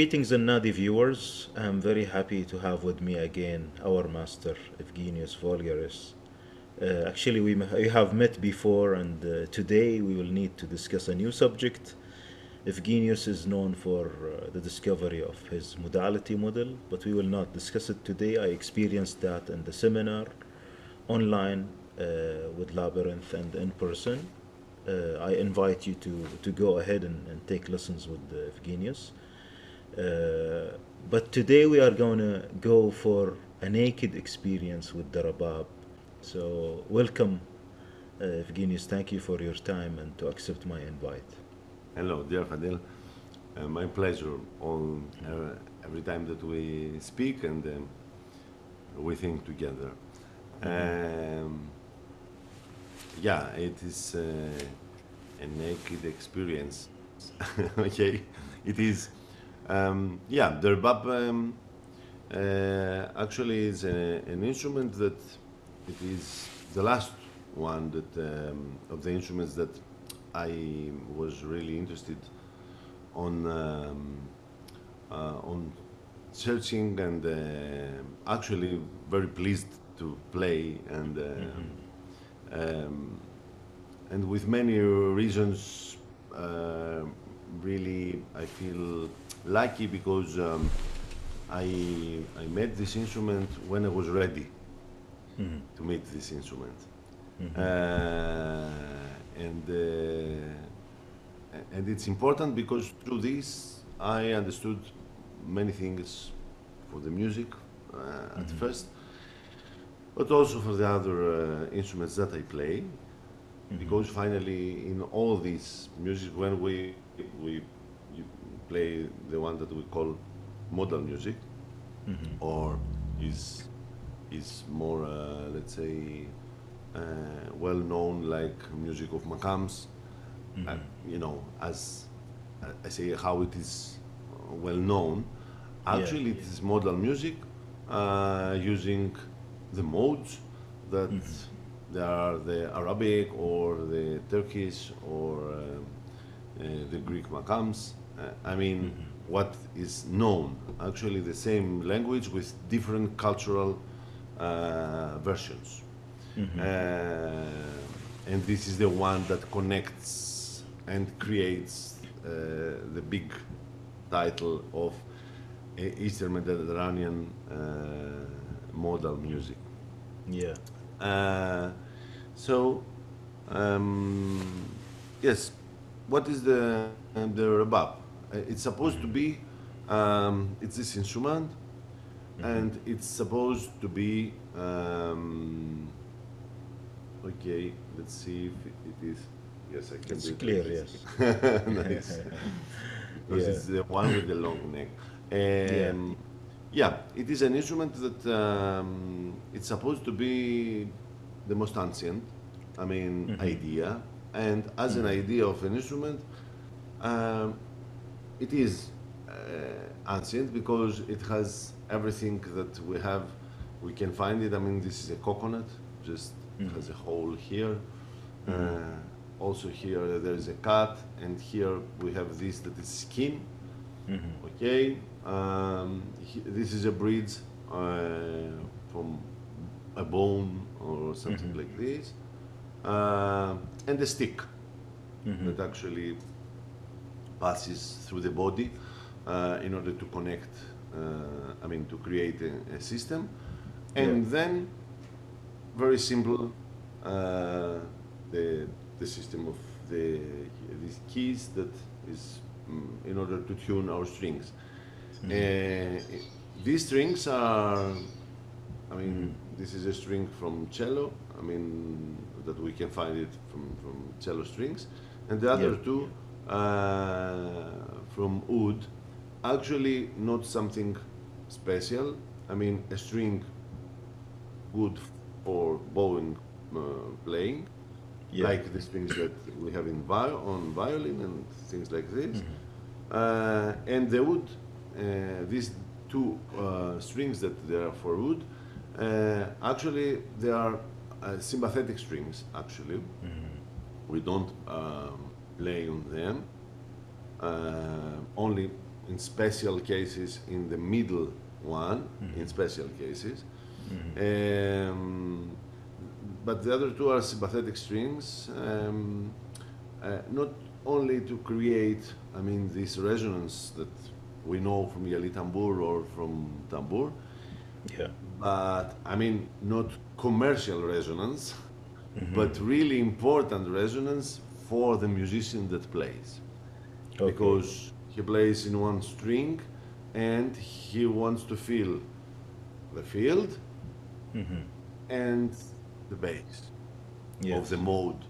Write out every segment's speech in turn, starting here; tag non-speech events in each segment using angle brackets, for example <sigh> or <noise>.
Greetings and Nadi viewers. I'm very happy to have with me again our master Evgenios Voulgaris. Uh, actually, we, we have met before, and uh, today we will need to discuss a new subject. Evgenios is known for uh, the discovery of his modality model, but we will not discuss it today. I experienced that in the seminar online uh, with Labyrinth and in person. Uh, I invite you to, to go ahead and, and take lessons with uh, Evgenios. Uh, but today we are going to go for a naked experience with the Rabab. So, welcome, uh, Evgenios. Thank you for your time and to accept my invite. Hello, dear Fadel. Uh, my pleasure on uh, every time that we speak and um, we think together. Um, yeah, it is uh, a naked experience. <laughs> okay, it is. Um, yeah, the rebab um, uh, actually is a, an instrument that it is the last one that um, of the instruments that I was really interested on um, uh, on searching and uh, actually very pleased to play and uh, um, and with many reasons uh, really I feel lucky because um, I I met this instrument when I was ready to meet this instrument. Uh, and uh, and it's important because through this I understood many things for the music uh, at first, but also for the other uh, instruments that I play. Because finally, in all this music, when we we play the one that we call modal music, or is is more uh, let's say uh, well known like music of Makams, uh, you know, as uh, I say how it is uh, well known. Actually, it is modal music uh, using the modes that there are the Arabic or the Turkish or uh, uh, the Greek Makams. I mean, what is known. Actually, the same language with different cultural uh, versions. Uh, and this is the one that connects and creates uh, the big title of Eastern Mediterranean uh, modal music. Yeah. Uh, so, um, yes, what is the the rebab? Uh, It's supposed to be um, it's this instrument, and it's supposed to be um, okay. Let's see if it, it is. Yes, I can. It's do it clear, like yes. <laughs> nice. <laughs> Because Yeah. it's the one with the long neck. Um, yeah. it is an instrument that um, it's supposed to be the most ancient, I mean, idea. And as an idea of an instrument, um, it is uh, ancient because it has everything that we have. We can find it. I mean, this is a coconut, just has a hole here. Uh, also here there is a cut, and here we have this that is skin. Okay, um, he- this is a bridge uh, from a bone or something like this, uh, and a stick that actually passes through the body uh, in order to connect. Uh, I mean, to create a, a system, and then very simple uh, the the system of the these keys that is mm, in order to tune our strings. Uh, these strings are, I mean, this is a string from cello. I mean that we can find it from from cello strings, and the other Yeah. two from wood. Actually, not something special. I mean, a string good for bowing uh, playing, Yeah. like the strings that we have in vi- on violin and things like this. Uh, and the wood, uh, these two uh, strings that they are for wood, uh, actually they are uh, sympathetic strings. Actually, we don't um, play on them. Uh, only in special cases in the middle one, in special cases. Um, but the other two are sympathetic strings, um, uh, not only to create, I mean, this resonance that we know from Yali Tambour or from Tambour. Yeah. but I mean, not commercial resonance, but really important resonance for the musician that plays. Okay. Because he plays in one string and he wants to feel the field mm-hmm. and the bass Yes. of the mode.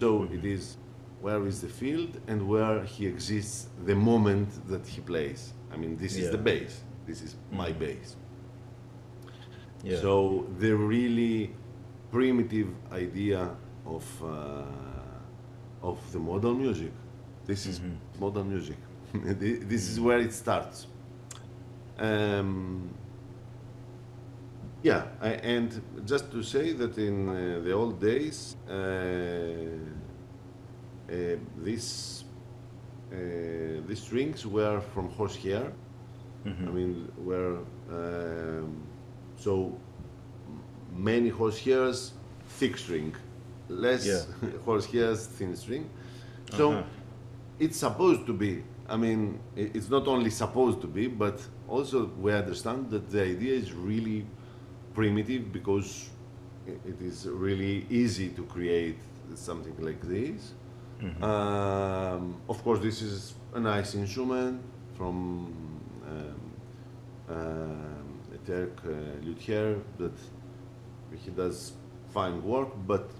So mm-hmm. it is where is the field and where he exists the moment that he plays. I mean, this is the Yeah. bass. This is my mm-hmm. bass. Yeah. So the really primitive idea of uh, of the modern music. This is modern music. <laughs> This is where it starts. Um, yeah, I, and just to say that in uh, the old days, uh, uh, these uh, these strings were from horsehair. I mean, were um, so many horsehairs, thick string, less Yeah. <laughs> horsehairs, thin string. So Uh-huh. it's supposed to be. I mean, it's not only supposed to be, but also we understand that the idea is really primitive because it is really easy to create something like this. Um, of course, this is a nice instrument from um, um, a Turk uh, luthier that he does fine work, but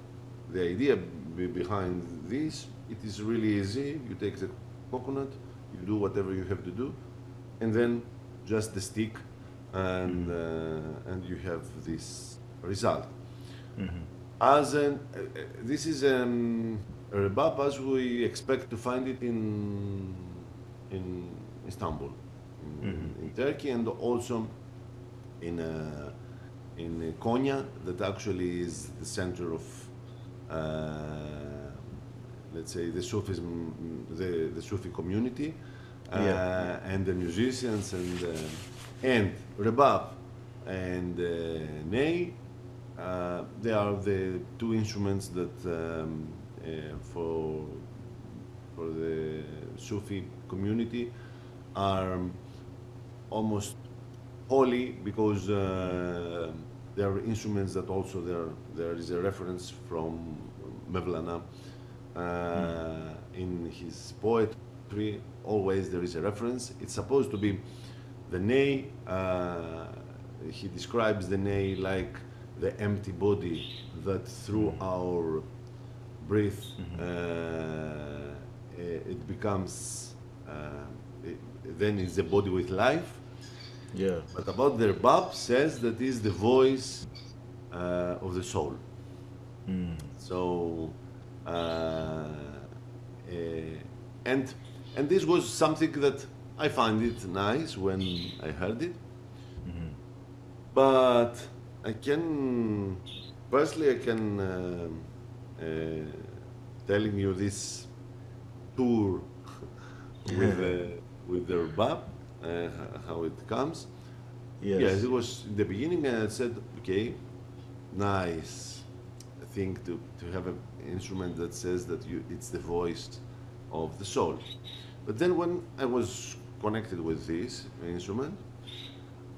the idea be behind this, it is really easy. You take the coconut, you do whatever you have to do, and then just the stick, and uh, and you have this result. As an, uh, uh, this is um, a rebab as we expect to find it in in Istanbul, in, in Turkey, and also in uh, in Konya, that actually is the center of, let's say, the Sufism, the, the Sufi community, uh, Yeah. and the musicians, and uh, and rebab and uh, ney. Uh, they are the two instruments that um, uh, for for the Sufi community are almost holy because uh, there are instruments that also there there is a reference from Mevlana uh, in his poetry. Always there is a reference. It's supposed to be the ney. Uh, he describes the ney like the empty body that through our breath uh, it becomes uh, it, then it's the body with life Yeah. but about the Bab says that is the voice uh, of the soul. So, uh, eh, and and this was something that I find it nice when I heard it. But I can personally I can uh, uh, telling you this tour <laughs> with the with the Bab uh, how it comes. Yes. Yes, it was in the beginning, and I said, okay, nice thing to, to have an instrument that says that you, it's the voice of the soul. But then when I was connected with this instrument,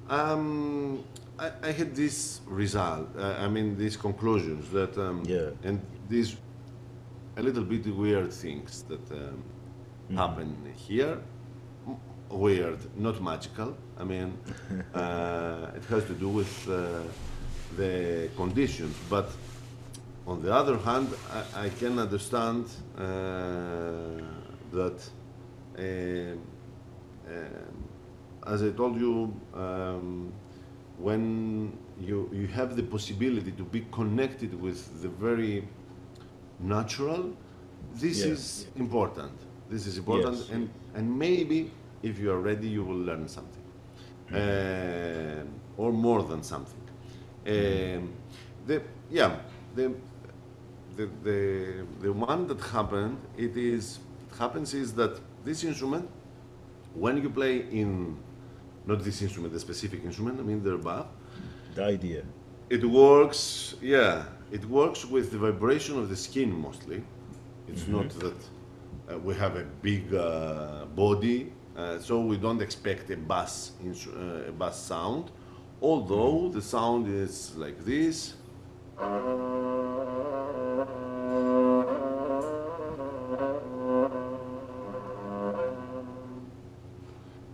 um, I, I had this result, uh, I mean, these conclusions that, um, Yeah. and these a little bit weird things that um, happen here. Weird, not magical. I mean, <laughs> uh, it has to do with uh, the conditions. But on the other hand, I, I can understand uh, that, uh, um, as I told you, um, when you, you have the possibility to be connected with the very natural, this Yeah. is important. This is important, Yes. and and maybe if you are ready, you will learn something, Um or more than something. Um, the yeah, the, the the the one that happened, it is it happens is that this instrument when you play in not this instrument, the specific instrument, I mean the rebab, The idea. it works. Yeah, it works with the vibration of the skin mostly. It's not that uh, we have a big uh, body, uh, Uh, so we don't expect a bass uh, a bass sound. Although hmm. the sound is like this.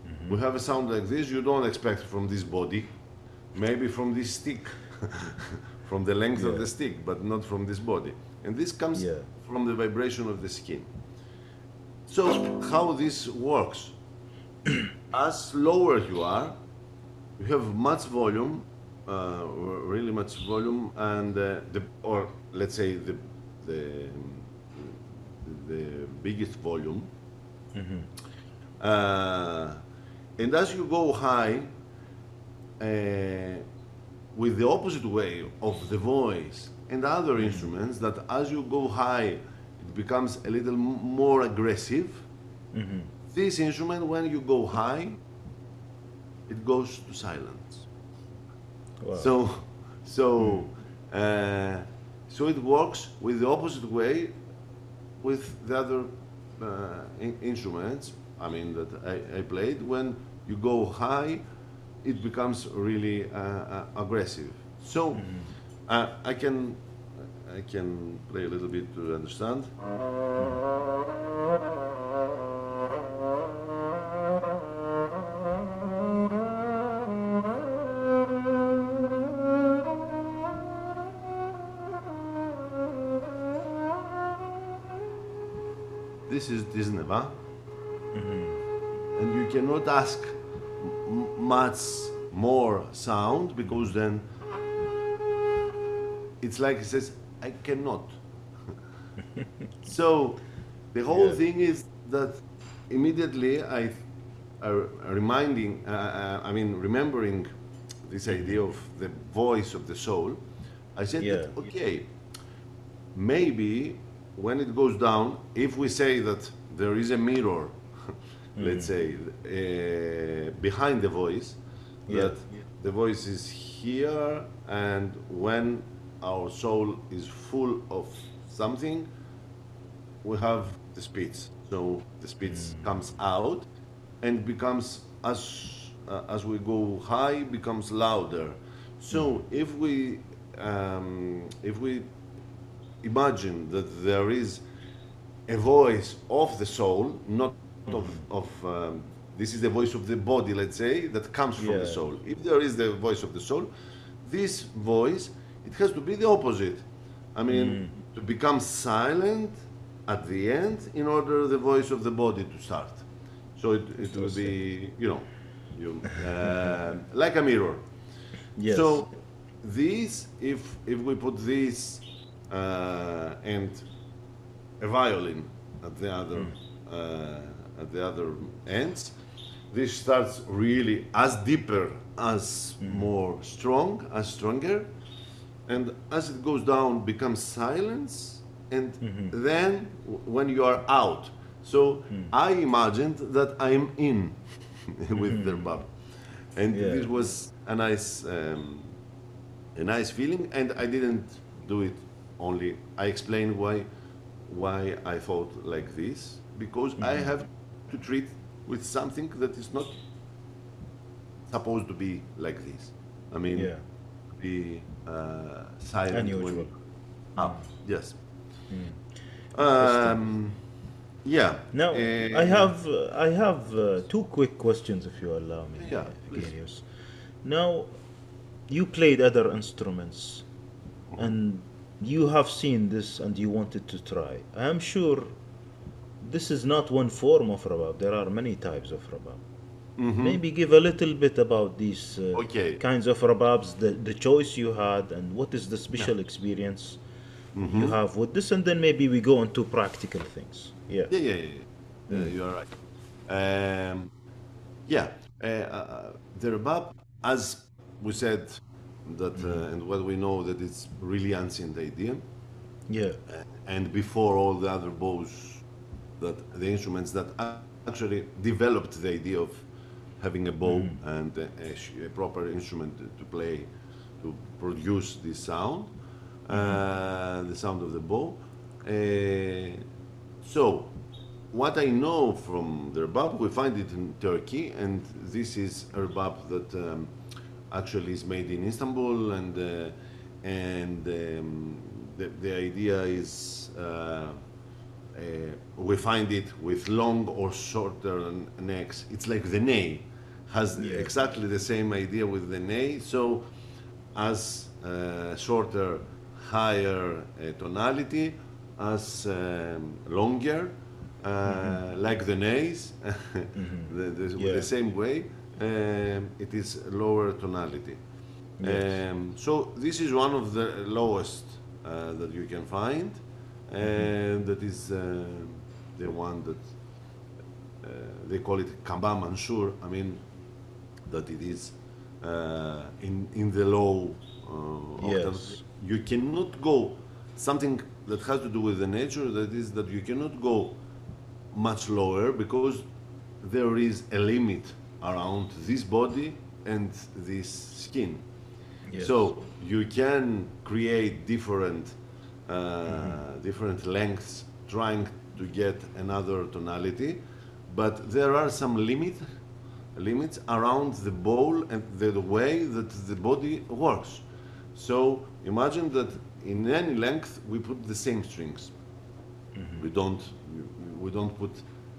Mm-hmm. We have a sound like this you don't expect from this body, maybe from this stick, <laughs> from the length of the stick, but not from this body. And this comes Yeah. from the vibration of the skin. So, how this works? <clears throat> As lower you are, you have much volume, uh, really much volume, and uh, the or let's say the the the biggest volume. Uh, and as you go high, uh, with the opposite way of the voice and other instruments, that as you go high, it becomes a little more aggressive. This instrument, when you go high, it goes to silence. Wow. So, so, uh, so it works with the opposite way with the other uh, in- instruments. I mean that I, I played. When you go high, it becomes really uh, uh, aggressive. So, uh, I can I can play a little bit to understand. This is Disneva. And you cannot ask much more sound because then it's like it says, I cannot. <laughs> so the whole Yeah. thing is that immediately I, uh, reminding, uh, uh, I mean, remembering this idea of the voice of the soul, I said that, okay, maybe when it goes down, if we say that there is a mirror, <laughs> let's say, uh, behind the voice, Yeah. that the voice is here, and when our soul is full of something, we have the speech. So the speech comes out and becomes as uh, as we go high becomes louder. So if we um, if we imagine that there is a voice of the soul, not of, of um, this is the voice of the body, let's say, that comes from the soul. If there is the voice of the soul, this voice, it has to be the opposite. I mean, to become silent at the end in order the voice of the body to start. So it, it will be, you know, you, uh, <laughs> like a mirror. Yes. So this, if if we put this uh, and a violin at the other uh, at the other ends, this starts really as deeper, as more strong, as stronger, and as it goes down, becomes silence, and then w- when you are out. So I imagined that I'm in <laughs> with the bab, and Yeah. this was a nice. Um, a nice feeling. And i didn't do it only i explain why why i thought like this because i have to treat with something that is not supposed to be like this. I mean Yeah. be uh, silent Unusual. when up yes. Um, yeah Now, uh, I have uh, I have uh, two quick questions, if you allow me, Yeah, please. Now, you played other instruments, and you have seen this, and you wanted to try. I am sure this is not one form of rabab. There are many types of rabab. Maybe give a little bit about these uh, Mm-hmm. Okay. kinds of rababs, the, the choice you had, and what is the special experience Mm-hmm. you have with this, and then maybe we go into practical things. Yeah. Yeah, yeah, yeah. yeah. Uh, you are right. Um, yeah, uh, uh, the rebab, as we said, that uh, and what we know that it's really ancient idea, Yeah. and before all the other bows, that the instruments that actually developed the idea of having a bow and a, a sh- a proper instrument to, to play to produce this sound, uh, the sound of the bow. Uh, so, what I know from the rebab, we find it in Turkey, and this is a rebab that um, actually is made in Istanbul, and uh, and um, the, the idea is uh, uh, we find it with long or shorter necks. It's like the ney has Yeah. exactly the same idea with the ney. So, as uh, shorter, higher uh, tonality, as um, longer, uh, like the nays, <laughs> the, the, Yeah. the same way, um, it is lower tonality. Yes. Um, so this is one of the lowest uh, that you can find, and that is uh, the one that uh, they call it Kamba Mansur. I mean, that it is uh, in in the low uh. Yes. You cannot go something that has to do with the nature. That is that you cannot go much lower because there is a limit around this body and this skin. Yes. So you can create different uh, different lengths trying to get another tonality, but there are some limit limits around the bowl and the, the way that the body works. So imagine that in any length we put the same strings. We don't we don't put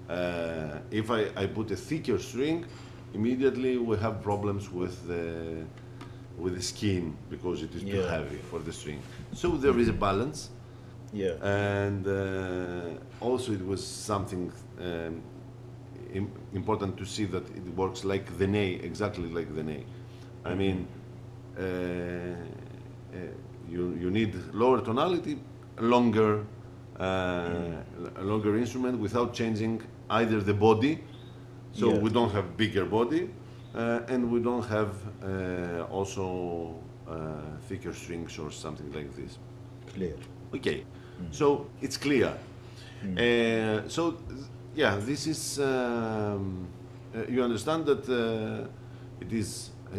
uh, if I, I put a thicker string, immediately we have problems with the with the skin because it is too heavy for the string. So there is a balance, yeah. and uh, also it was something um, im- important to see that it works like the ney, exactly like the ney. I mean, uh, uh, you you need lower tonality, longer, uh, a longer instrument without changing either the body, so Yeah. we don't have bigger body, uh, and we don't have uh, also uh, thicker strings or something like this. Clear. Okay, so it's clear. Uh, so, yeah, this is. Um, uh, you understand that uh, it is uh,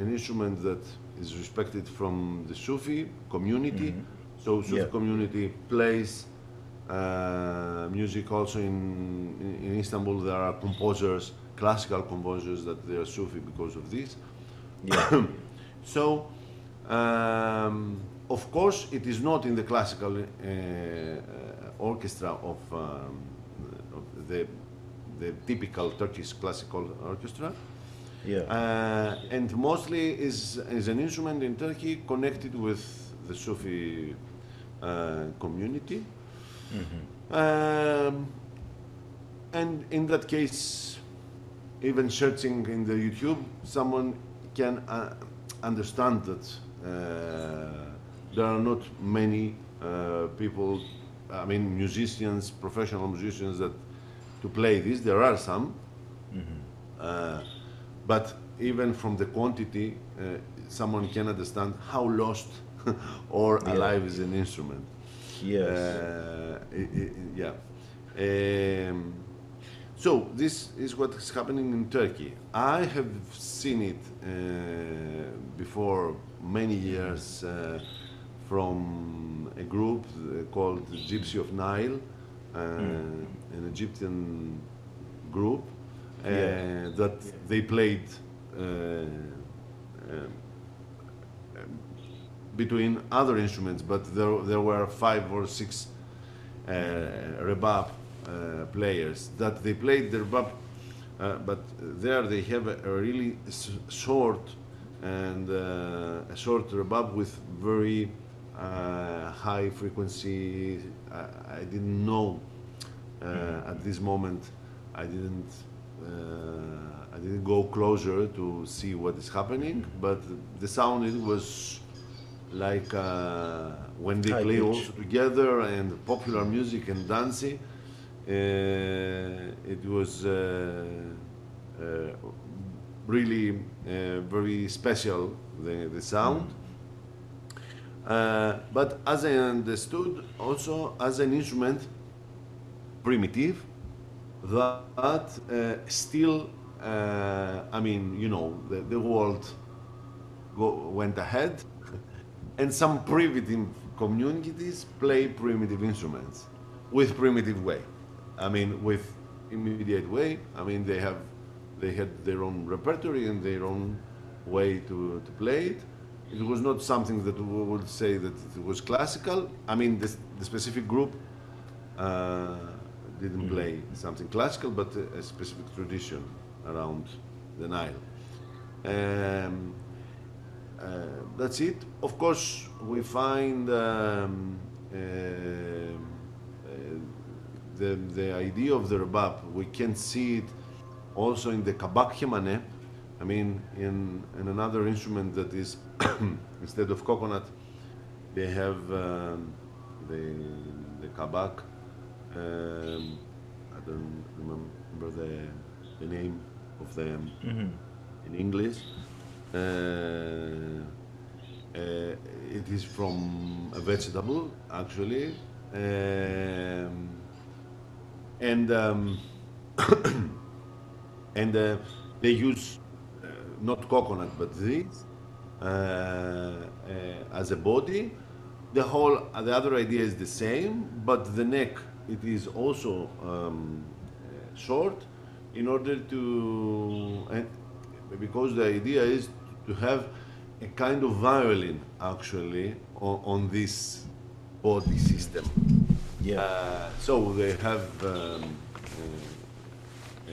an instrument that is respected from the Sufi community. So, Sufi Yeah. community plays uh, music also in, in, Istanbul. There are composers, classical composers, that they are Sufi because of this. Yeah. <coughs> So, um, of course, it is not in the classical uh, uh, orchestra of, um, of the, the typical Turkish classical orchestra, yeah. uh, and mostly is, is an instrument in Turkey connected with the Sufi uh, community. Um, and in that case, even searching in the YouTube, someone can uh, understand that uh, there are not many uh, people, I mean, musicians, professional musicians that to play this. There are some, uh, but even from the quantity, uh, someone can understand how lost <laughs> or Yeah. alive is an instrument. Yes. Uh, i- i- yeah. Um, so this is what is happening in Turkey. I have seen it uh, before many years uh, from a group uh, called Gypsy of Nile, uh, an Egyptian group uh, Yeah. that they played. Between other instruments, but there, there were five or six uh, rebab uh, players that they played the rebab, uh, but there they have a, a really short and uh, a short rebab with very uh, high frequency. I, I didn't know uh, at this moment. I didn't. Uh, I didn't go closer to see what is happening, but the sound it was like uh, when they High play pitch. also together and popular music and dancing. Uh, it was uh, uh, really uh, very special the, the sound. Uh, but as I understood, also as an instrument, primitive, that uh, still, uh, I mean, you know, the, the world go, went ahead, and some primitive communities play primitive instruments with primitive way. I mean, with immediate way. I mean, they have they had their own repertory and their own way to, to play it. It was not something that we would say that it was classical. I mean, the, the specific group uh, didn't play something classical, but a, a specific tradition around the Nile. Um, that's it. Of course, we find um, uh, uh, the, the idea of the rebab. We can see it also in the kabak kemane. I mean, in, in another instrument that is, <coughs> instead of coconut, they have um, the, the kabak. Um, I don't remember the, the name of them in English. Uh, uh, it is from a vegetable, actually. Um, and um, <coughs> and uh, they use not coconut but this as a body. The whole the other idea is the same, but the neck it is also um, short in order to because the idea is to have a kind of violin actually on, on this body system. Yeah. Uh, so they have um, uh, uh,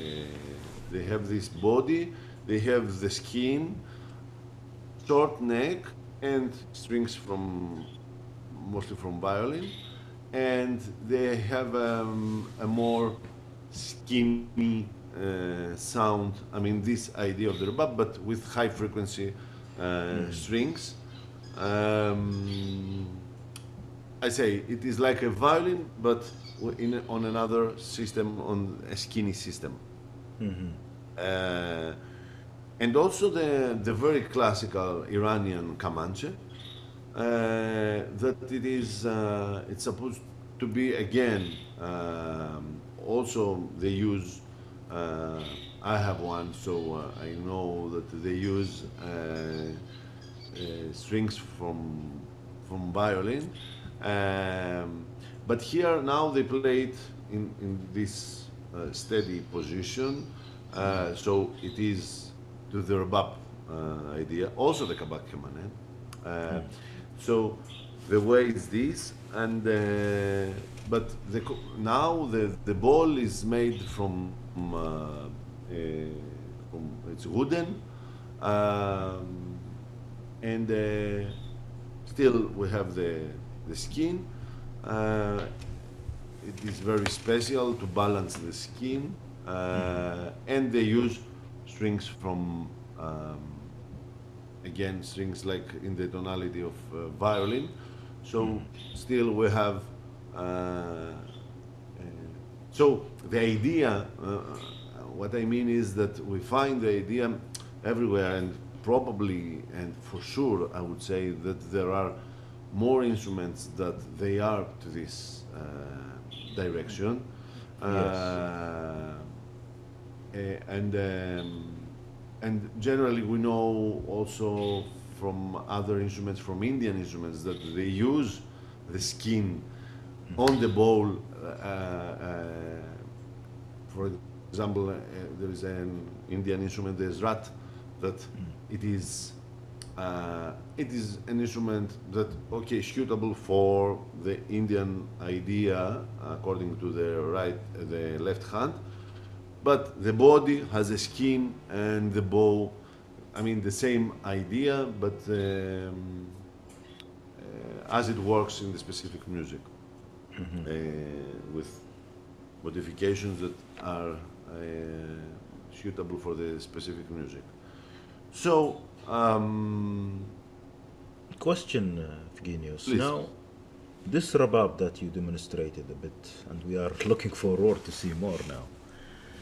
they have this body, they have the skin, short neck, and strings from mostly from violin, and they have um, a more skinny uh, sound. I mean, this idea of the rebab, but with high frequency uh, strings. Um, I say it is like a violin, but in, on another system, on a skinny system. Uh, and also the, the very classical Iranian kamanche, uh, that it is uh, it's supposed to be again. Um, also, they use. Uh, I have one, so uh, I know that they use uh, strings from from violin. Um, but here now they play it in, in this steady position. So it is to the rebab idea, also the kabak kemanen. Uh, so the way is this, and uh, but the, now the, the ball is made from, uh, uh, it's wooden, um, and uh, still we have the the skin. Uh, it is very special to balance the skin, uh, and they use strings from um, again strings like in the tonality of uh, violin. So still we have. So the idea, uh, what I mean is that we find the idea everywhere, and probably and for sure, I would say that there are more instruments that they are to this uh, direction. Uh, eh, and um, and generally we know also from other instruments, from Indian instruments, that they use the skin on the bowl. Uh, uh, for example, uh, there is an Indian instrument, the Zrat, that it is uh, it is an instrument that okay suitable for the Indian idea according to the right the left hand, but the body has a skin and the bow. I mean the same idea, but um, uh, as it works in the specific music uh, with modifications that are uh, suitable for the specific music. So, um, Question, uh, Evgenios. Please. Now, this rabab that you demonstrated a bit, and we are <laughs> looking forward to see more now.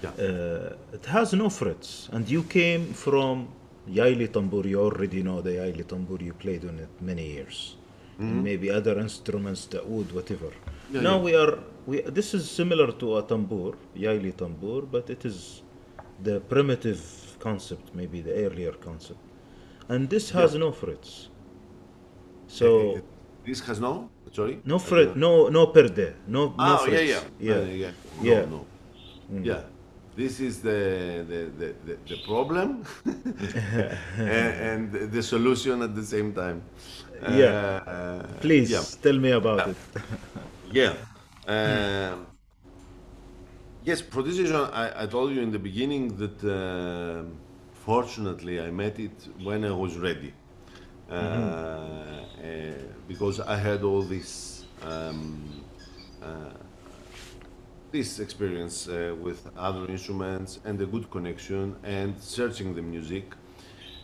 yeah. Uh, it has no frets, and you came from Yaili Tambur. You already know the Yaili Tambur. You played on it many years. And maybe other instruments, the oud, whatever. Yeah, now yeah. we are we this is similar to a tambour, yaili tambour, but it is the primitive concept maybe the earlier concept and this has Yeah. no frets so This has no. Sorry. no fret no no perde no no Ah, yeah, frets yeah, yeah Uh, yeah. No, Yeah. no. Yeah. This is the the, the, the, problem <laughs> and, and the solution at the same time. Yeah. Uh, please Yeah. tell me about it <laughs> Yeah. Um, yes, protestation, I, I told you in the beginning that uh, fortunately I met it when I was ready. Uh, uh, because I had all this um, uh, this experience uh, with other instruments and a good connection and searching the music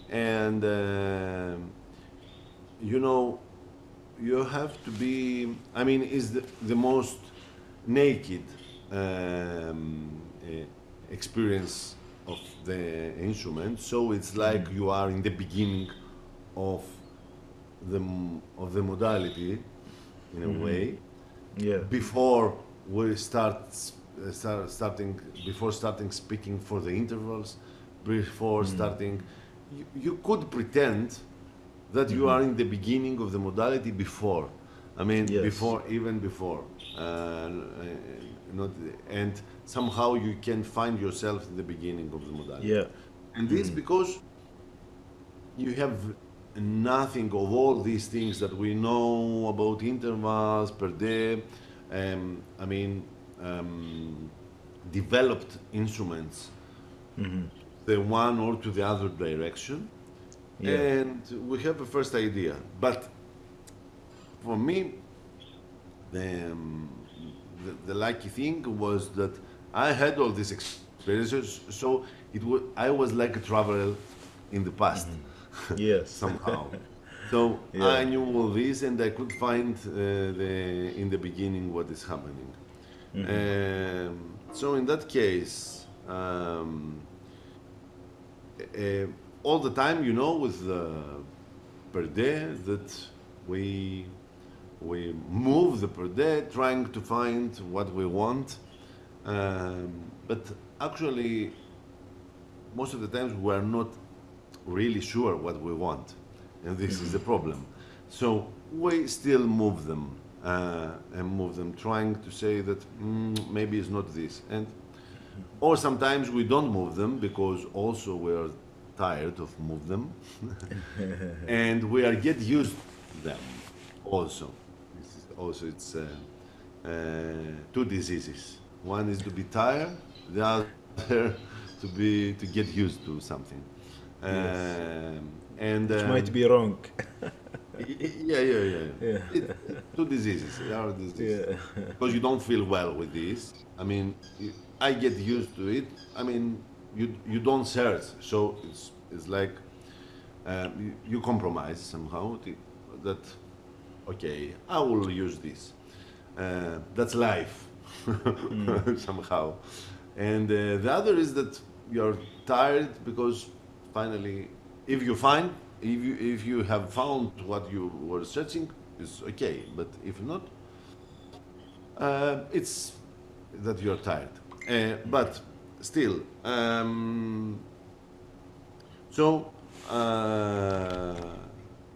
and um you know you have to be i mean is the, the most naked um, eh, experience of the instrument. So it's like you are in the beginning of the of the modality in a way. Yeah. Before we start, uh, start starting before starting speaking for the intervals before starting you, you could pretend that you are in the beginning of the modality before. I mean Yes. before even before. Uh, uh, not and somehow you can find yourself in the beginning of the modality. Yeah. And this because you have nothing of all these things that we know about intervals perde. Um, I mean, um, developed instruments, the one or to the other direction, Yeah. and we have a first idea. But for me, the, um, the, the lucky thing was that I had all these experiences, so it was, I was like a traveler in the past <laughs> yes somehow. <laughs> So Yeah. I knew all this, and I could find uh, the in the beginning what is happening. Um, so in that case, um, uh, all the time, you know, with the perde that we we move the perde, trying to find what we want, um, but actually, most of the times we are not really sure what we want, and this is the problem. So we still move them uh, and move them, trying to say that mm, maybe it's not this, and or sometimes we don't move them because also we are tired of move them, <laughs> and we are get used to them also. This is also it's uh, uh, two diseases. One is to be tired, the other <laughs> to be to get used to something. Um, and which um, might be wrong <laughs> yeah, yeah, yeah. Yeah. It, two diseases. There are diseases. yeah Because you don't feel well with this. I mean, I get used to it. I mean, you you don't search, so it's it's like um, you, you compromise somehow. That okay, I will use this. Uh, that's life <laughs> somehow. And uh, the other is that you're tired because finally, if you find, if you if you have found what you were searching, it's okay. But if not, uh, it's that you're tired. Uh, but still, um, so uh,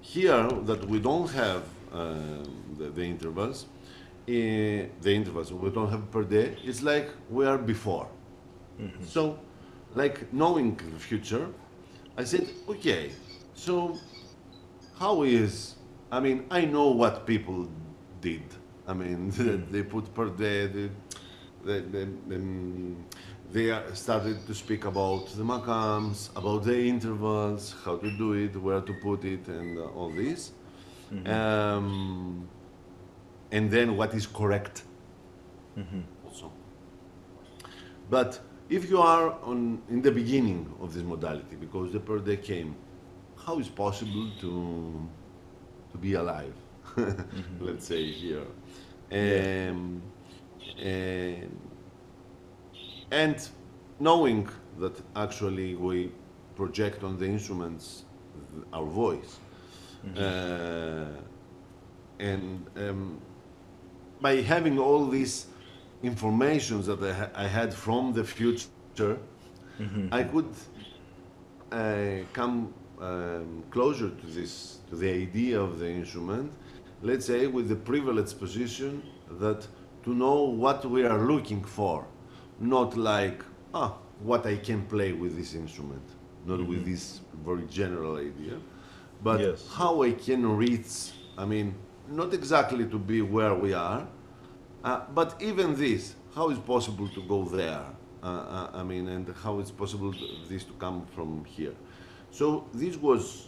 here that we don't have uh, the, the intervals, uh, the intervals we don't have perde. It's like we are before. So, like knowing the future, I said, okay. So, how is? I mean, I know what people did. I mean, <laughs> they put perde. They, they, they, they, they started to speak about the makams, about the intervals, how to do it, where to put it, and uh, all this. Um, and then what is correct also. But if you are on in the beginning of this modality, because the perde came, how is possible to to be alive? <laughs> Let's say here, um, and, and knowing that actually we project on the instruments our voice, uh, and um, by having all these informations that I, ha- I had from the future, I could uh, come um, closer to this, to the idea of the instrument, let's say with the privileged position that to know what we are looking for, not like, ah, what I can play with this instrument, not with this very general idea, but Yes. how I can reach, I mean, not exactly to be where we are, uh, but even this, how is possible to go there? Uh, uh, I mean, and how it's possible to, this to come from here? So this was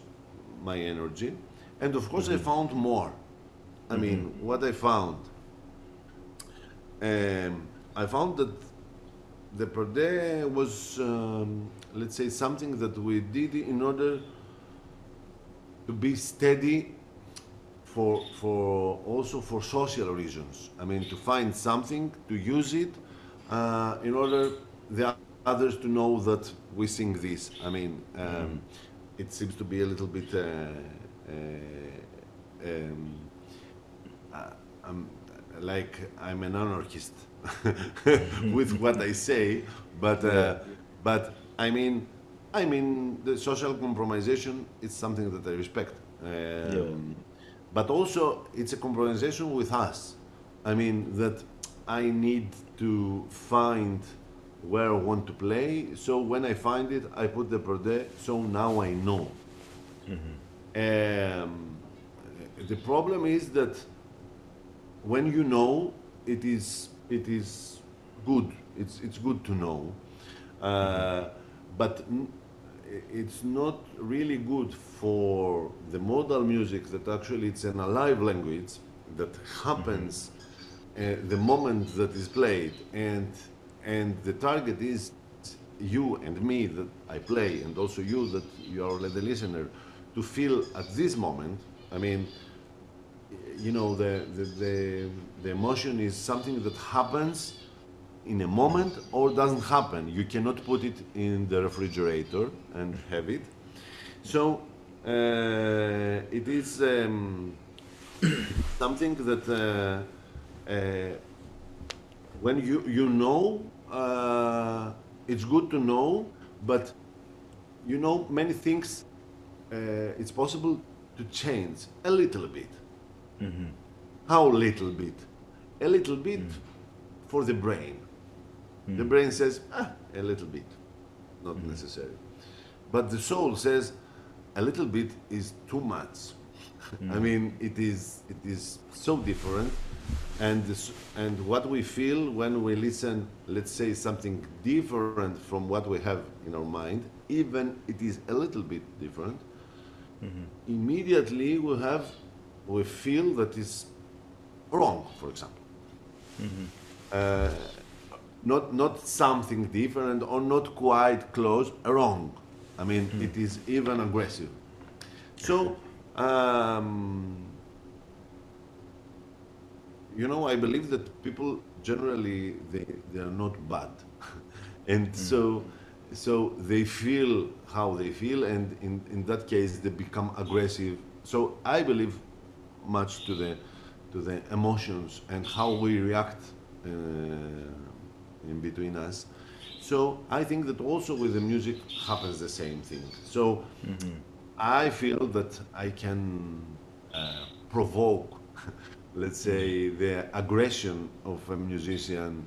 my energy, and of course I found more. I mean, what I found, um, I found that the Perde was, um, let's say, something that we did in order to be steady for, for also for social reasons. I mean, to find something, to use it uh, in order the others to know that we sing this. I mean, um, it seems to be a little bit. Uh, uh, um, uh, I'm, like I'm an anarchist <laughs> with what I say, but uh, but I mean, I mean the social compromisation is something that I respect. Um, But also, it's a compromisation with us. I mean that I need to find where I want to play. So when I find it, I put the perde. So now I know. Um, the problem is that when you know, it is it is good. It's it's good to know, uh, but n- it's not really good for the modal music that actually it's an alive language that happens uh, the moment that is played. And and the target is you and me that I play and also you that you are the listener to feel at this moment I mean you know the, the, the, the emotion is something that happens in a moment or doesn't happen. You cannot put it in the refrigerator and have it. So uh, it is um, <coughs> something that uh, uh, when you you know uh, it's good to know but you know many things uh, it's possible to change a little bit. How little bit a little bit for the brain. The hmm. brain says ah, a little bit not hmm. necessary. But the soul says a little bit is too much. <laughs> I hmm. mean it is it is so different. And this, and what we feel when we listen let's say something different from what we have in our mind even it is a little bit different mm-hmm. immediately we have we feel that is wrong for example uh, not not something different or not quite close wrong. I mean it is even aggressive. So um, you know i believe that people generally they, they are not bad. <laughs> And so so they feel how they feel and in, in that case they become aggressive. So i believe much to the to the emotions and how we react uh, in between us. So i think that also with the music happens the same thing. So i feel that i can uh, provoke <laughs> let's say the aggression of a musician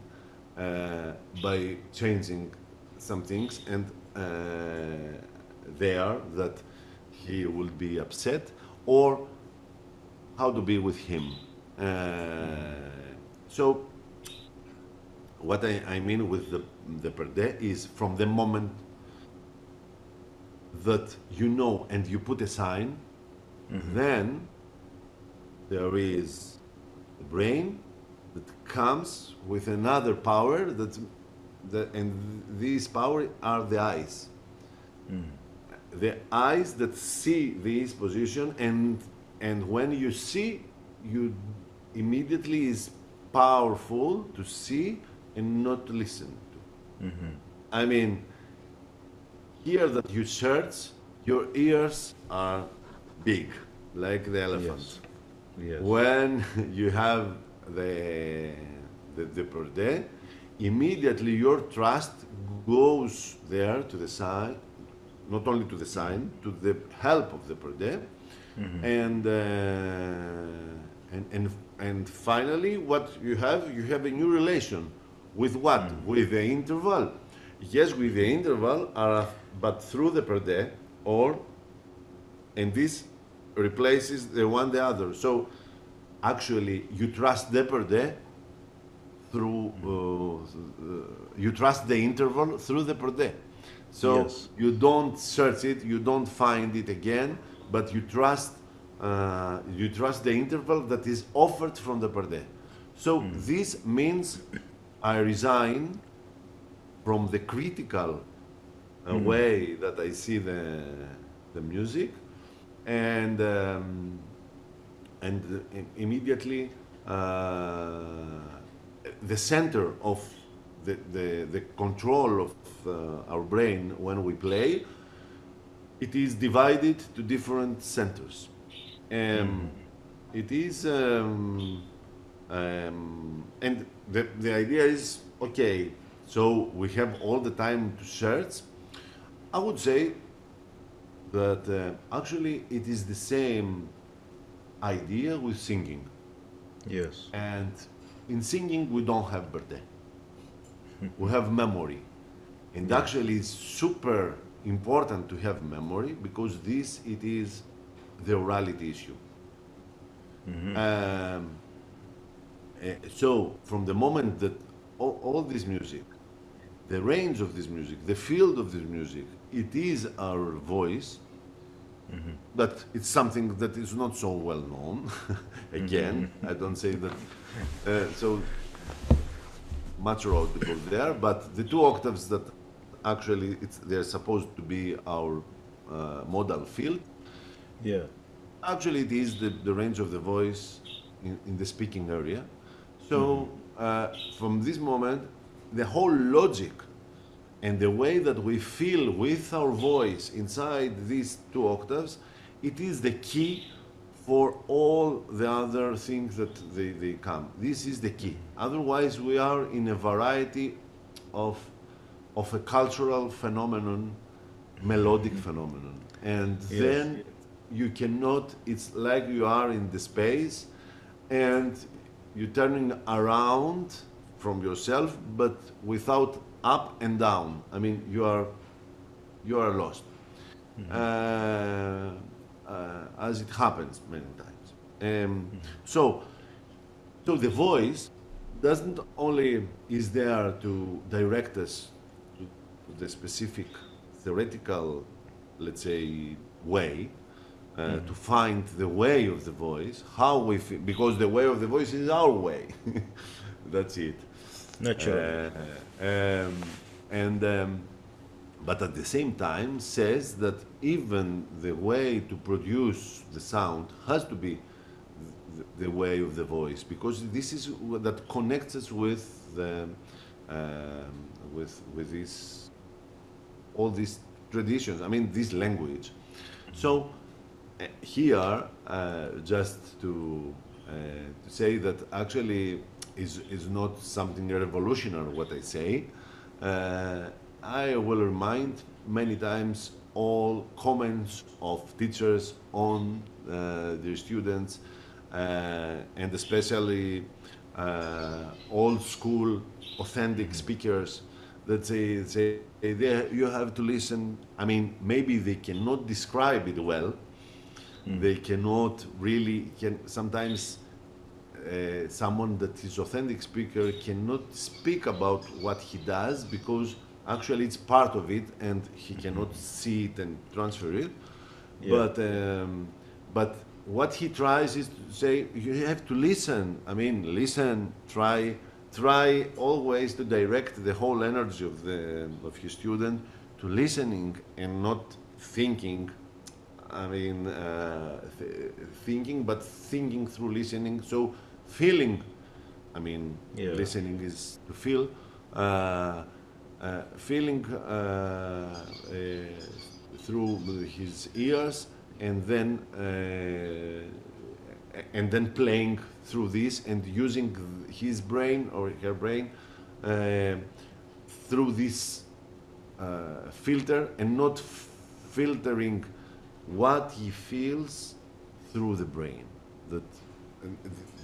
uh, by changing some things and uh, there that he will be upset or how to be with him Uh, so what I, I mean with the the perde is from the moment that you know and you put a sign mm-hmm. then there is the brain that comes with another power that, that and these power are the eyes. Mm-hmm. The eyes that see this position and and when you see you immediately is powerful to see and not to listen to. I mean here that you search your ears are big like the elephant. Yes. Yes. when <laughs> you have the, the, the perde, immediately your trust goes there to the side, not only to the sign, to the help of the perde, and, uh, and, and, and finally what you have, you have a new relation. With what? With the interval. Yes, with the interval, but through the perde, or, and this replaces the one the other. So actually you trust the perde through uh, you trust the interval through the perde so Yes. you don't search it you don't find it again but you trust uh, you trust the interval that is offered from the perde so this means i resign from the critical uh, way that i see the the music and um, and uh, immediately uh, the center of the, the, the control of uh, our brain when we play it is divided to different centers um, it is um, um, and the, the idea is okay so we have all the time to search i would say that uh, actually it is the same idea with singing. Yes. And in singing, we don't have perde. <laughs> we have memory. And actually, it's super important to have memory because this it is the orality issue. Um, eh, so, from the moment that all, all this music, the range of this music, the field of this music, it is our voice, but it's something that is not so well known. <laughs> Again, I don't say that. Uh, so much go there, but the two octaves that actually it's, they're supposed to be our uh, modal field. Yeah. Actually, it is the, the range of the voice in, in the speaking area. So, uh, from this moment, the whole logic and the way that we feel with our voice inside these two octaves, it is the key for all the other things that they, they come. This is the key. Otherwise, we are in a variety of, of a cultural phenomenon, melodic phenomenon. And Yes. then you cannot, it's like you are in the space and you're turning around from yourself, but without up and down. I mean, you are, you are lost. Uh, uh, as it happens many times. Um, So, so the voice doesn't only is there to direct us to, to the specific theoretical, let's say, way, uh, to find the way of the voice, how we feel, because the way of the voice is our way. <laughs> That's it. Naturally. Uh, um, and um, but at the same time says that even the way to produce the sound has to be the, the way of the voice because this is what that connects us with the um, with with this all these traditions i mean this language so here uh, just to uh, to say that actually is is not something revolutionary what i say. Uh, i will remind many times all comments of teachers on uh, their students uh, and especially uh, old school authentic speakers that say, say they, you have to listen. I mean maybe they cannot describe it well they cannot really can sometimes uh, someone that is authentic speaker cannot speak about what he does because actually it's part of it and he cannot see it and transfer it. Yeah. but um, but what he tries is to say you have to listen. I mean listen try try always to direct the whole energy of the of your student to listening and not thinking I mean, uh, th- thinking, but thinking through listening. So feeling, I mean, Yeah. listening is to feel. Uh, uh, feeling uh, uh, through his ears, and then uh, and then playing through this and using his brain or her brain uh, through this uh, filter and not f- filtering what he feels through the brain. That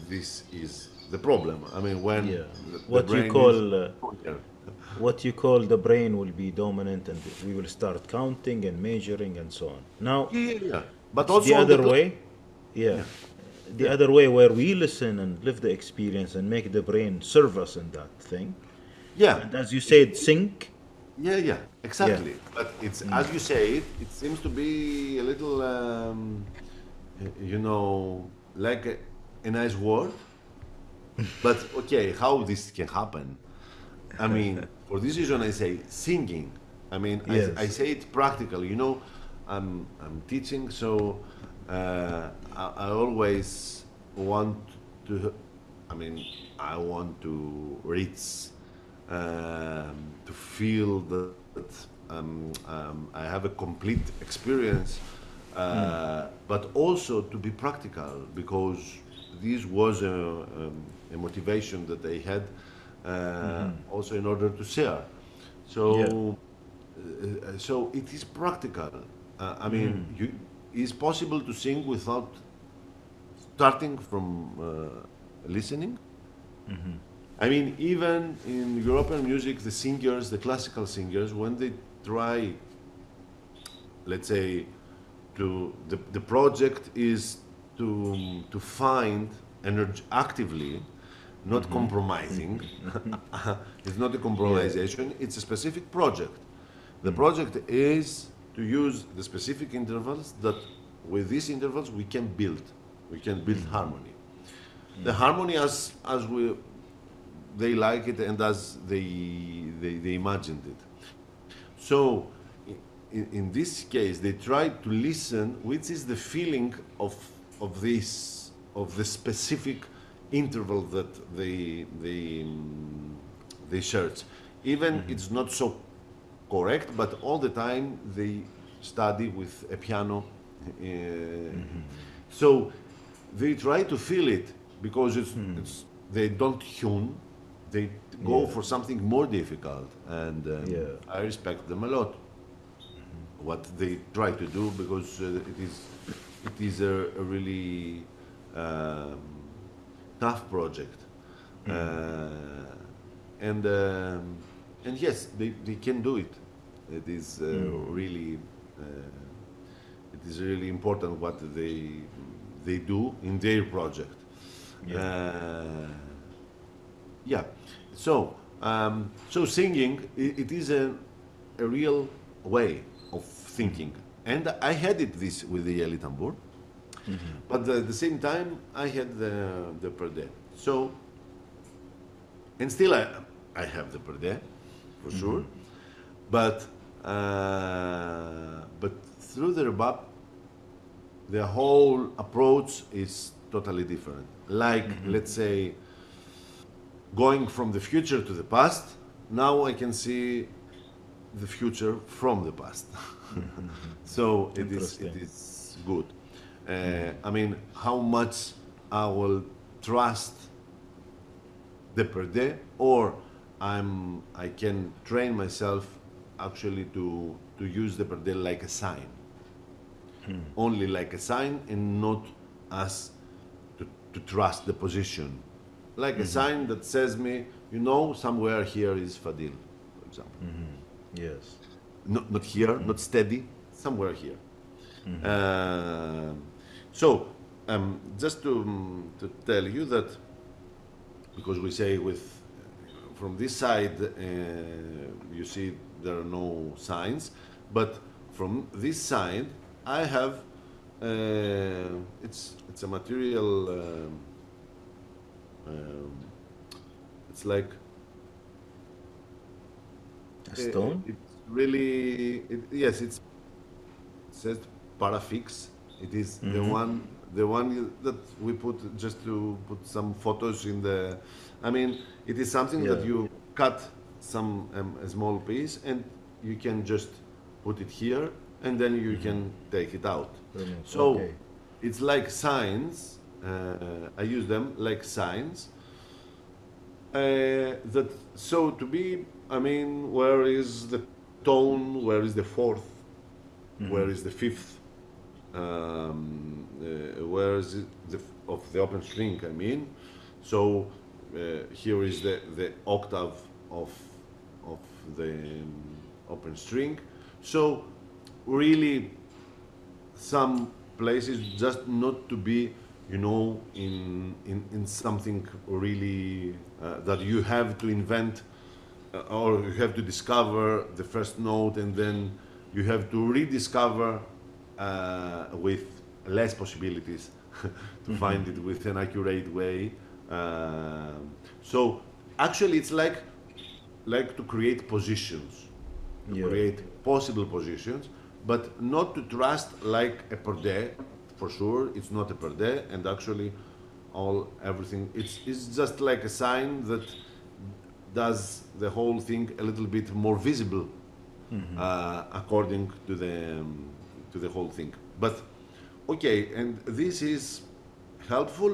this is the problem. I mean, when Yeah. the- the What you call, is- uh, what you call the brain will be dominant and we will start counting and measuring and so on. Now, yeah, yeah, yeah. But also the other pla- way, yeah, the other way where we listen and live the experience and make the brain serve us in that thing. Yeah, And as you said, sync. Yeah, yeah, exactly. But it's Mm. as you say it. It seems to be a little, um, you know, like a, a nice word. <laughs> but okay, how this can happen? I mean, <laughs> for this reason, I say singing. I mean, Yes. I, I say it practically. You know, I'm I'm teaching, so uh, I, I always want to. I mean, I want to reach um, to feel that um, um, I have a complete experience, uh, but also to be practical because this was a, um, a motivation that I had uh, also in order to share. So, uh, so it is practical. Uh, I mean, you, it's possible to sing without starting from uh, listening. I mean, even in European music, the singers, the classical singers, when they try, let's say, to the, the project is to to find energy actively, not mm-hmm. compromising. <laughs> <laughs> it's not a compromisation. It's a specific project. The mm. project is to use the specific intervals that with these intervals we can build. We can build mm. harmony. Mm. The harmony as as we they like it and as they, they, they imagined it. So, in, in this case, they try to listen, which is the feeling of, of this, of the specific interval that they, they, mm, they search. Even it's not so correct, but all the time they study with a piano. Uh, So they try to feel it because it's, it's they don't tune, they go Yeah. for something more difficult, and um, Yeah. I respect them a lot. What they try to do because uh, it is it is a, a really um, tough project, uh, and um, and yes, they, they can do it. It is uh, really uh, it is really important what they they do in their project. Uh, yeah. So, um, so singing, i it is a, a real way of thinking. And I had it this with the Yaylı Tambur. But at the same time, I had the, the Perde. So, and still I, I have the Perde, for sure. But, uh, but through the Rebab, the whole approach is totally different. Like, let's say, going from the future to the past, now I can see the future from the past. <laughs> so it is, it is good. Uh, I mean, how much I will trust the perde, or I'm I can train myself actually to to use the perde like a sign, only like a sign, and not as to, to trust the position, like a sign that says me, you know, somewhere here is Fadil, for example. Yes. Not, not here, not steady, somewhere here. Um, so, um, just to, um, to tell you that, because we say with, from this side, uh, you see there are no signs, but from this side, I have, uh, it's, it's a material, um, um, it's like A stone? It's really, it, yes, it's it says Patafix. It is the one, the one that we put just to put some photos in the. I mean, it is something that you cut some um, a small piece and you can just put it here and then you can take it out. So okay. it's like signs uh, I use them like signs. Uh, that so to be, I mean, where is the tone? Where is the 4th Where is the fifth? Um, uh, where is it the of the open string? I mean, so uh, here is the the octave of of the um, open string. So really some places just not to be you know in in, in something really uh, that you have to invent uh, or you have to discover the first note and then you have to rediscover uh, with less possibilities <laughs> to find it with an accurate way Um so actually it's like like to create positions to Yeah. create possible positions, but not to trust like a perde. For sure, it's not a perde, and actually, all everything it's it's just like a sign that does the whole thing a little bit more visible, uh, according to the um, to the whole thing. But okay, and this is helpful.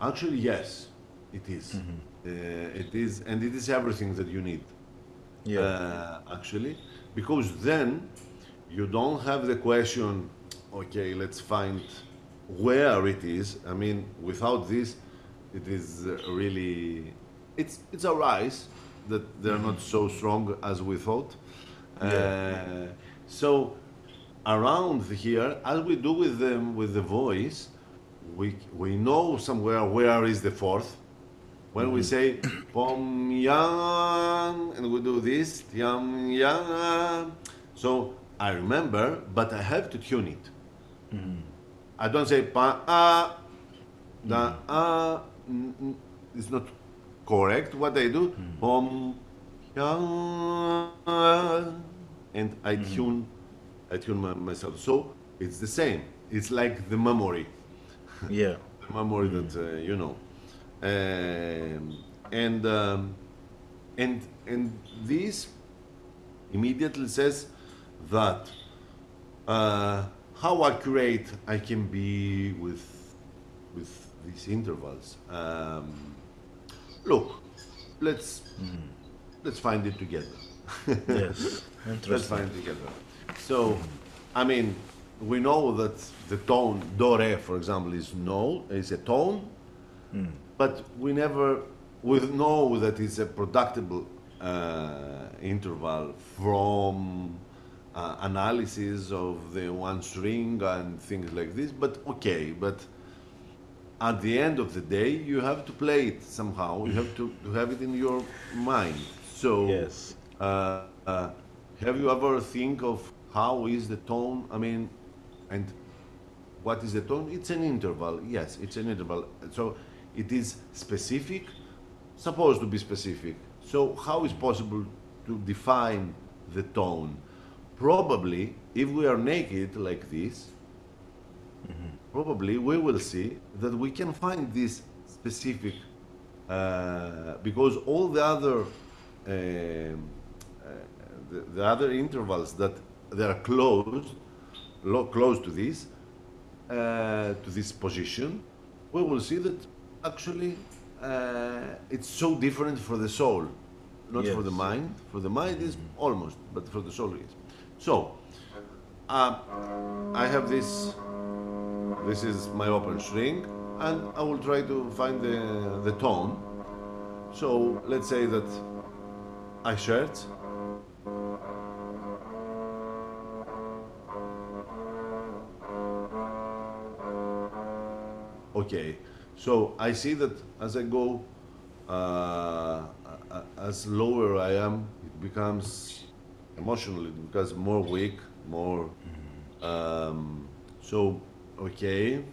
Actually, yes, it is. Uh, it is, and it is everything that you need Yeah. uh, actually, because then you don't have the question, okay, let's find where it is. I mean, without this, it is really, it's, it's a rise that they're not so strong as we thought. Uh, so around here, as we do with them with the voice, we, we know somewhere where is the fourth. When we say pom yang and we do this yam yang, so I remember, but I have to tune it. I don't say pa a da a. n- n- It's not correct. What I do pom yang and I tune, I tune my, myself. So it's the same. It's like the memory <laughs> yeah. memory that uh, you know um, and um, and and this immediately says that uh, how accurate I can be with with these intervals um, look let's let's find it together Yes. <laughs> Let's find together. So, I mean, we know that the tone do re, for example, is no, is a tone, but we never we know that it's a productible uh, interval from uh, analysis of the one string and things like this. But okay, but at the end of the day, you have to play it somehow. You have to, to have it in your mind. So Yes. uh, uh, have you ever think of how is the tone? I mean, and what is the tone? It's an interval. Yes, it's an interval. So it is specific, supposed to be specific. So how is possible to define the tone? Probably, if we are naked like this, probably we will see that we can find this specific uh, because all the other um, uh, the, the other intervals that they are close lo- close to this uh, to this position we will see that actually uh, it's so different for the soul. Not for the mind. For the mind is almost but for the soul is so uh, I have this this is my open string and I will try to find the, the tone. So let's say that I shared. Okay, so I see that as I go, uh, as lower I am, it becomes emotionally, because more weak, more. Um, so, okay.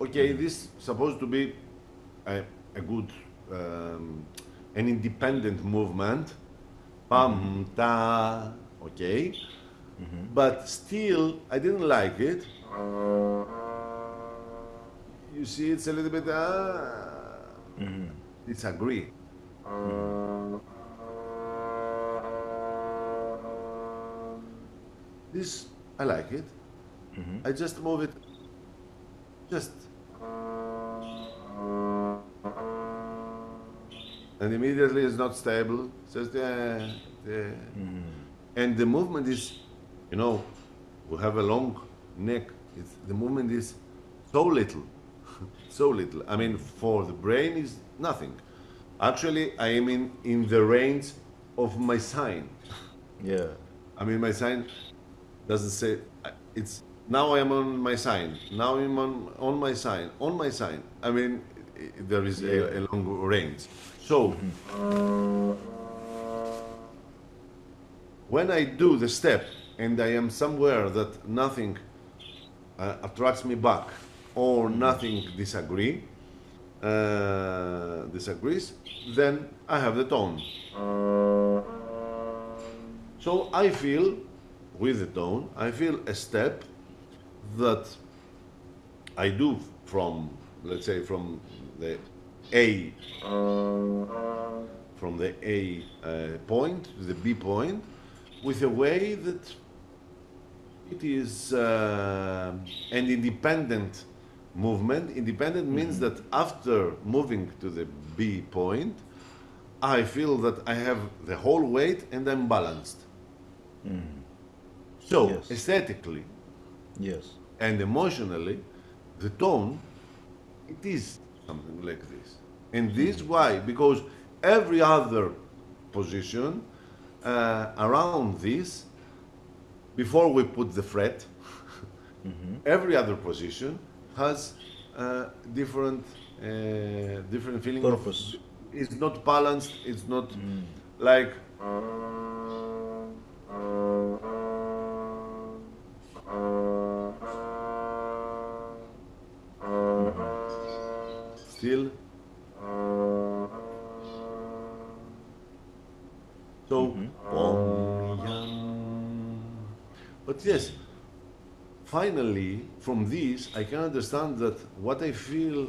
Okay, this supposed to be a, a good, um, an independent movement. Pam ta, okay. But still, I didn't like it. You see, it's a little bit. Uh, Mm-hmm. Disagree. Uh, this I like it. Mm-hmm. I just move it. Just. And immediately it's not stable. Just yeah, yeah. Mm-hmm. And the movement is, you know, we have a long neck. It's, the movement is so little, <laughs> so little. I mean, for the brain is nothing. Actually, I am in, in the range of my sign. Yeah. I mean, my sign doesn't say it's now I am on my sign. Now I'm on, on my sign. On my sign. I mean, there is a, a long range. So when I do the step and I am somewhere that nothing uh, attracts me back or nothing disagree uh, disagrees, then I have the tone. So I feel with the tone, I feel a step that I do from, let's say, from the A, from the A uh, point to the B point, with a way that it is uh, an independent movement. Independent means mm-hmm. that after moving to the B point, I feel that I have the whole weight and I'm balanced. Mm. So Yes. aesthetically Yes. and emotionally, the tone, it is something like this. And this mm. why? Because every other position uh, around this, before we put the fret, mm-hmm. every other position has uh, different uh, different feeling Purpose. of it's not balanced it's not like still so Om Yam. but yes finally, from this, I can understand that what I feel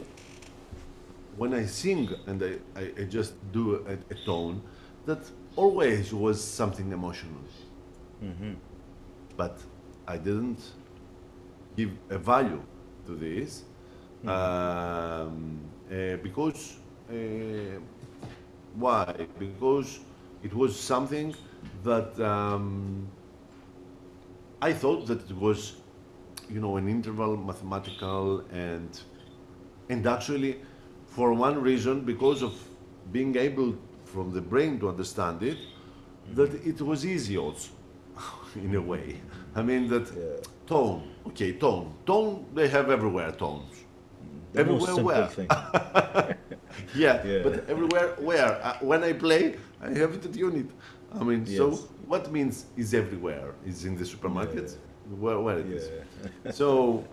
when I sing and I, I, I just do a, a tone, that always was something emotional. But I didn't give a value to this um, uh, because uh, why? Because it was something that um, I thought that it was, you know, an interval mathematical and and actually, for one reason, because of being able from the brain to understand it, that it was easy also, <laughs> in a way. I mean that Yeah. tone, okay, tone, tone. They have everywhere tones. The everywhere where? <laughs> Yeah, Yeah. but everywhere where uh, when I play, I have to tune it. I mean, so what means is everywhere? Is in the supermarkets? Where, where it is? Yeah. So,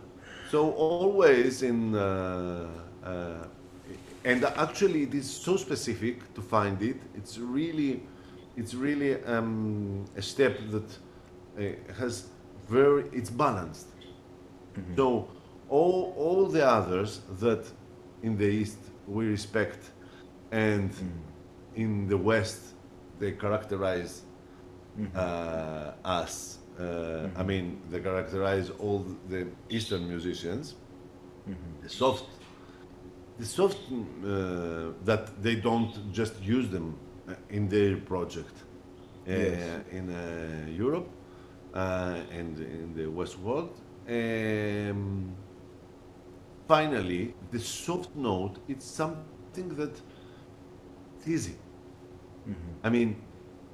so always in, uh, uh, and actually it is so specific to find it. It's really, it's really um, a step that uh, has very, it's balanced. So all, all the others that in the East we respect and in the West they characterize uh, us. Uh, I mean, they characterize all the Eastern musicians. The soft, the soft uh, that they don't just use them uh, in their project Yes. in Europe uh, and in the West world. Um, finally, the soft note it's something that it's easy. I mean,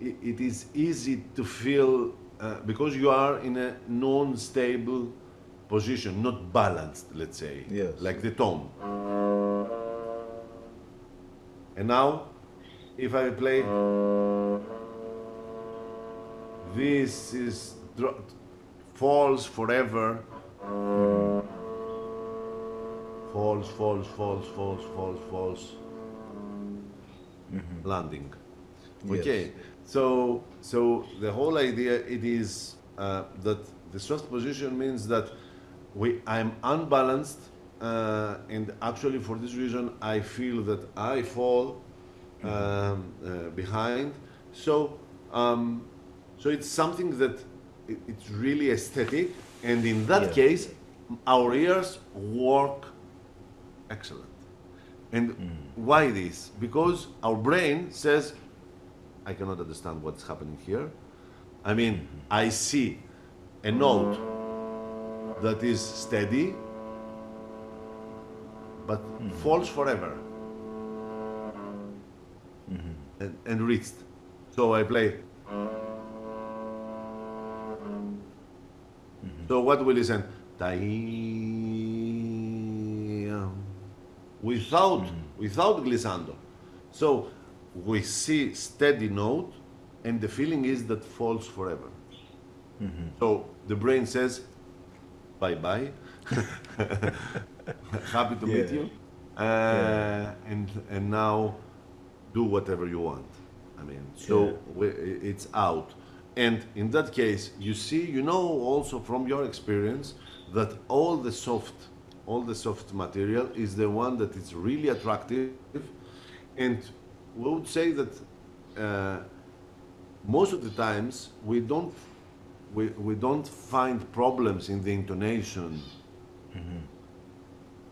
it, it is easy to feel uh, because you are in a non-stable position, not balanced, let's say, Yes. like the tone. And now, if I play, this is dro- falls forever. Falls, falls, falls, falls, falls, falls. Landing. Yes. So so the whole idea it is uh, that the soft position means that we I'm unbalanced, uh, and actually for this reason I feel that I fall um, uh, behind. So um, so it's something that it, it's really aesthetic, and in that Yeah. case, our ears work excellent. And why this? Because our brain says, I cannot understand what's happening here. I mean, I see a note that is steady, but mm-hmm. falls forever mm-hmm. and, and reached. So I play. Mm-hmm. So what will listen? Without without glissando. So we see steady note, and the feeling is that falls forever. So the brain says, bye bye. <laughs> Happy to meet you. Uh, and and now do whatever you want. I mean, so Yeah. we, it's out. And in that case, you see, you know also from your experience that all the soft, all the soft material is the one that is really attractive. And we would say that uh, most of the times we don't, we, we don't find problems in the intonation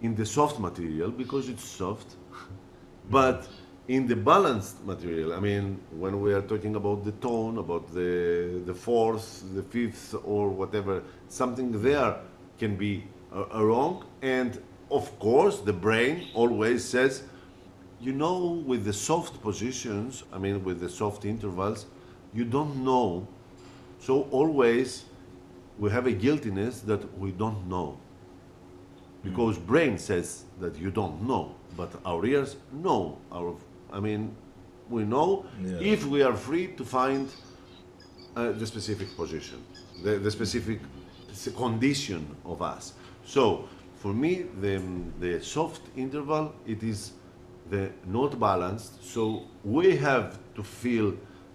in the soft material because it's soft. <laughs> But in the balanced material, I mean, when we are talking about the tone, about the the fourth, the fifth, or whatever, something there can be uh, wrong. And of course, the brain always says, you know, with the soft positions, I mean, with the soft intervals, you don't know. So always we have a guiltiness that we don't know because brain says that you don't know but our ears know our i mean we know Yeah. if we are free to find uh, the specific position the, the specific condition of us so for me the, the soft interval it is the not balanced so we have to feel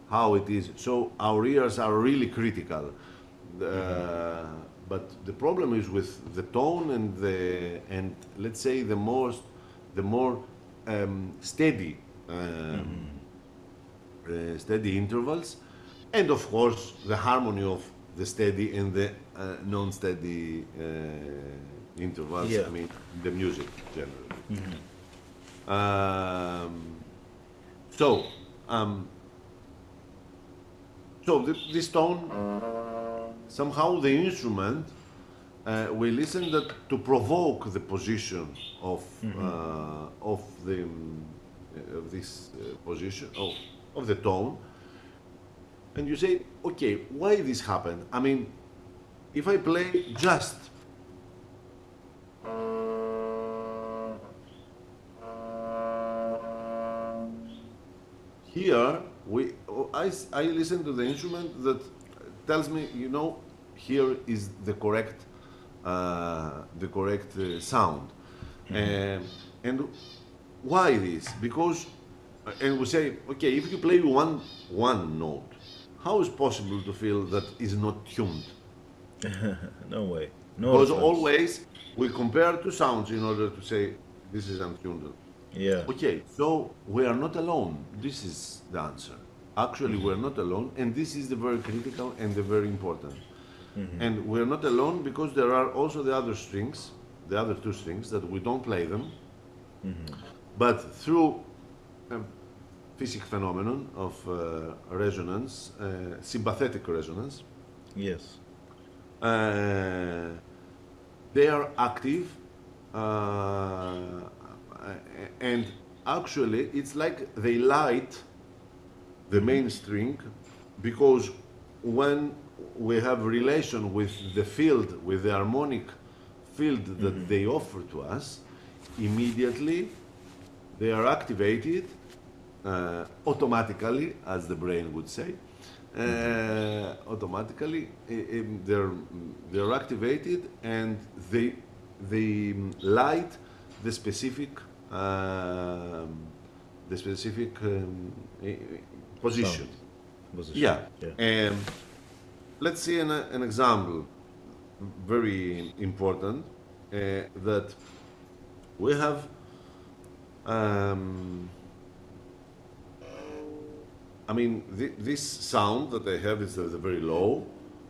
how it is. So our ears are really critical. Uh, but the problem is with the tone and the and let's say the most the more um, steady um, uh, steady intervals and of course the harmony of the steady and the uh, non-steady uh, intervals Yeah. i mean the music generally um, so um, so th- this tone somehow the instrument uh, we listen that to provoke the position of uh, of the uh, of this uh, position of, of the tone. And you say okay why this happened? I mean if i play just here we I, I listen to the instrument that tells me you know here is the correct uh, the correct uh, sound Um, and why this because uh, and we say okay if you play one one note how is possible to feel that is not tuned <laughs> no way. No. because offense. always we compare two sounds in order to say this is untuned Yeah. Okay, so we are not alone. This is the answer. Actually, we are not alone, and this is the very critical and the very important. And we are not alone because there are also the other strings, the other two strings that we don't play them, but through a physical phenomenon of uh, resonance, uh, sympathetic resonance, Yes. uh, they are active uh, and actually it's like they light the main string because when we have relation with the field with the harmonic field that they offer to us immediately they are activated uh, automatically as the brain would say. Uh, automatically i- i- they're they're activated and they they light the specific the specific um, position Position. yeah. Yeah. Um, let's see an, an example, very important, uh, that we have um, I mean, thi- this sound that I have is uh, very low,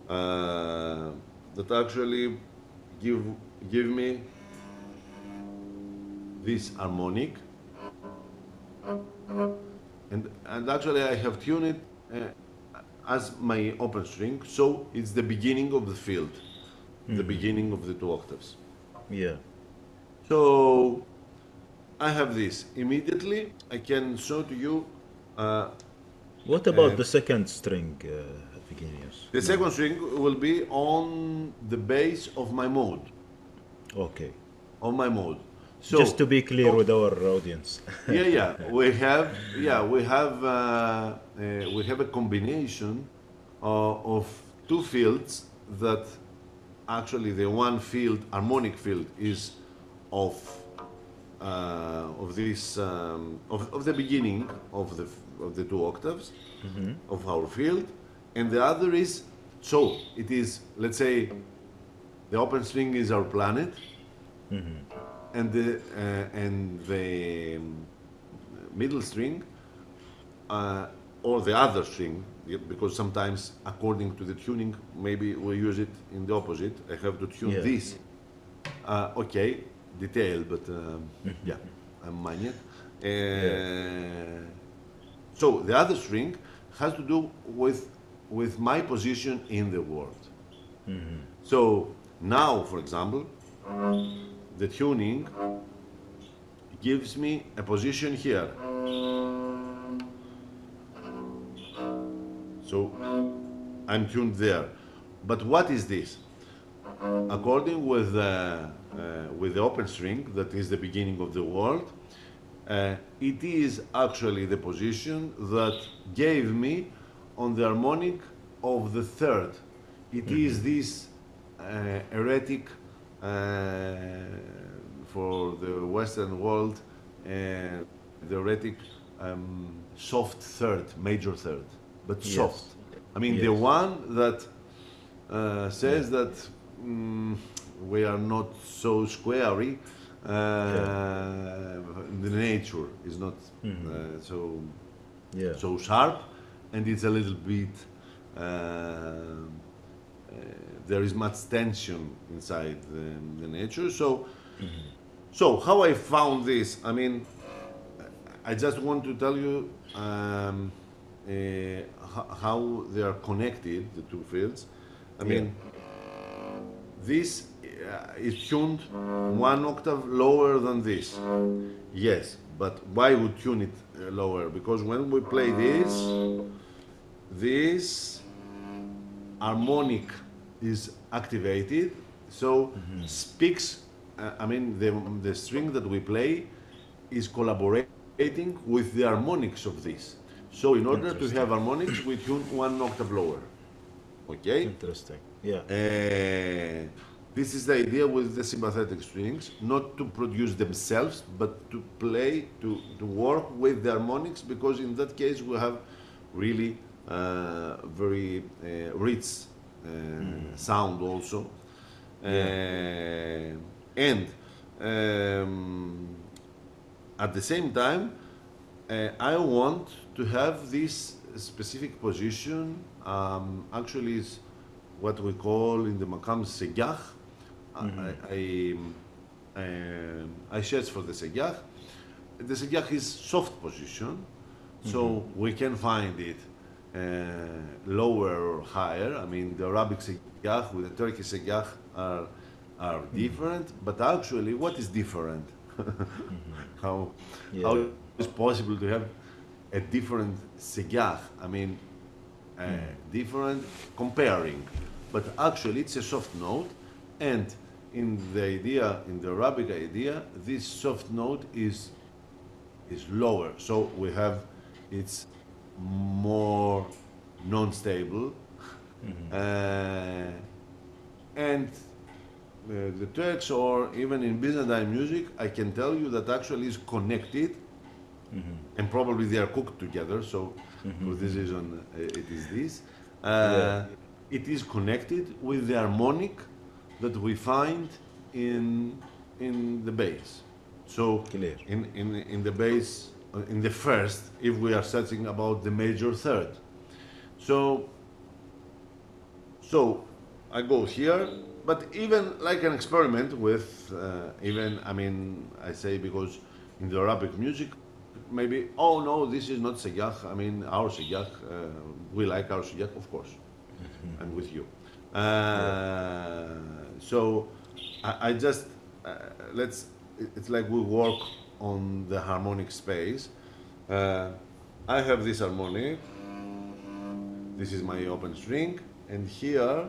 uh, that actually give give me this harmonic. And and actually I have tuned it uh, as my open string so it's the beginning of the field the beginning of the two octaves. Yeah. so I have this. Immediately I can show to you uh, What about Uh, the second string, uh, Evgenios? the second string will be on the base of my mode. Okay. on my mode so Just to be clear with our audience. <laughs> yeah, yeah. We <laughs> have, yeah, we have, uh, uh, we have a combination uh, of two fields that actually the one field, harmonic field, is of uh, of this um, of, of the beginning of the of the two octaves of our field, and the other is so it is let's say the open string is our planet and the uh, and the um, middle string uh, or the other string because sometimes according to the tuning maybe we use it in the opposite. I have to tune Yeah. this. Uh, okay detail but um, <laughs> yeah i'm maniac uh, so the other string has to do with with my position in the world. So now for example the tuning gives me a position here. So I'm tuned there. But what is this? According with the, uh, with the open string, that is the beginning of the world, uh, it is actually the position that gave me on the harmonic of the third. It is this uh, heretic uh, for the Western world, uh, the heretic um, soft third, major third, but Yes. soft. I mean, the one that uh, says that mm, we are not so squarey. Uh, The nature is not uh, so Yeah. so sharp, and it's a little bit. There is much tension inside the, the nature. So, so how I found this? I mean, I just want to tell you um, uh, how they are connected, the two fields. I mean, this uh, is tuned one octave lower than this. Yes, but why would tune it uh, lower? Because when we play this, this harmonic is activated, so speaks. Uh, I mean, the, the string that we play is collaborating with the harmonics of this. So, in order to have harmonics, we tune one octave lower. Okay. Interesting. Yeah. Uh, this is the idea with the sympathetic strings, not to produce themselves, but to play, to, to work with the harmonics, because in that case we have really uh, very uh, rich uh, sound also. Uh, and um, at the same time, uh, I want to have this specific position. Um, actually, is what we call in the Makam segach. I, I, um, I search for the segach. The segach is soft position, so we can find it lower or higher. I mean, the Arabic segach with the Turkish segach are are different, but actually, what is different? <laughs> how Yeah. how is possible to have a different segach? I mean, uh, different comparing, but actually it's a soft note, and in the idea, in the Arabic idea, this soft note is is lower. So we have it's more non-stable, uh, and uh, the Turks or even in Byzantine music, I can tell you that actually is connected, and probably they are cooked together. So for this reason, uh, it is this. Uh, It is connected with the harmonic that we find in in the bass. So Clear. in, in, in the bass, in the first, if we are searching about the major third. So So I go here, but even like an experiment with, uh, even, I mean, I say because in the Arabic music, maybe, oh no, this is not Segach, I mean, our Segach, uh, we like our Segach, of course, I'm with you. Uh, so I, I just, uh, let's, it's like we work on the harmonic space. Uh, I have this harmonic, this is my open string, and here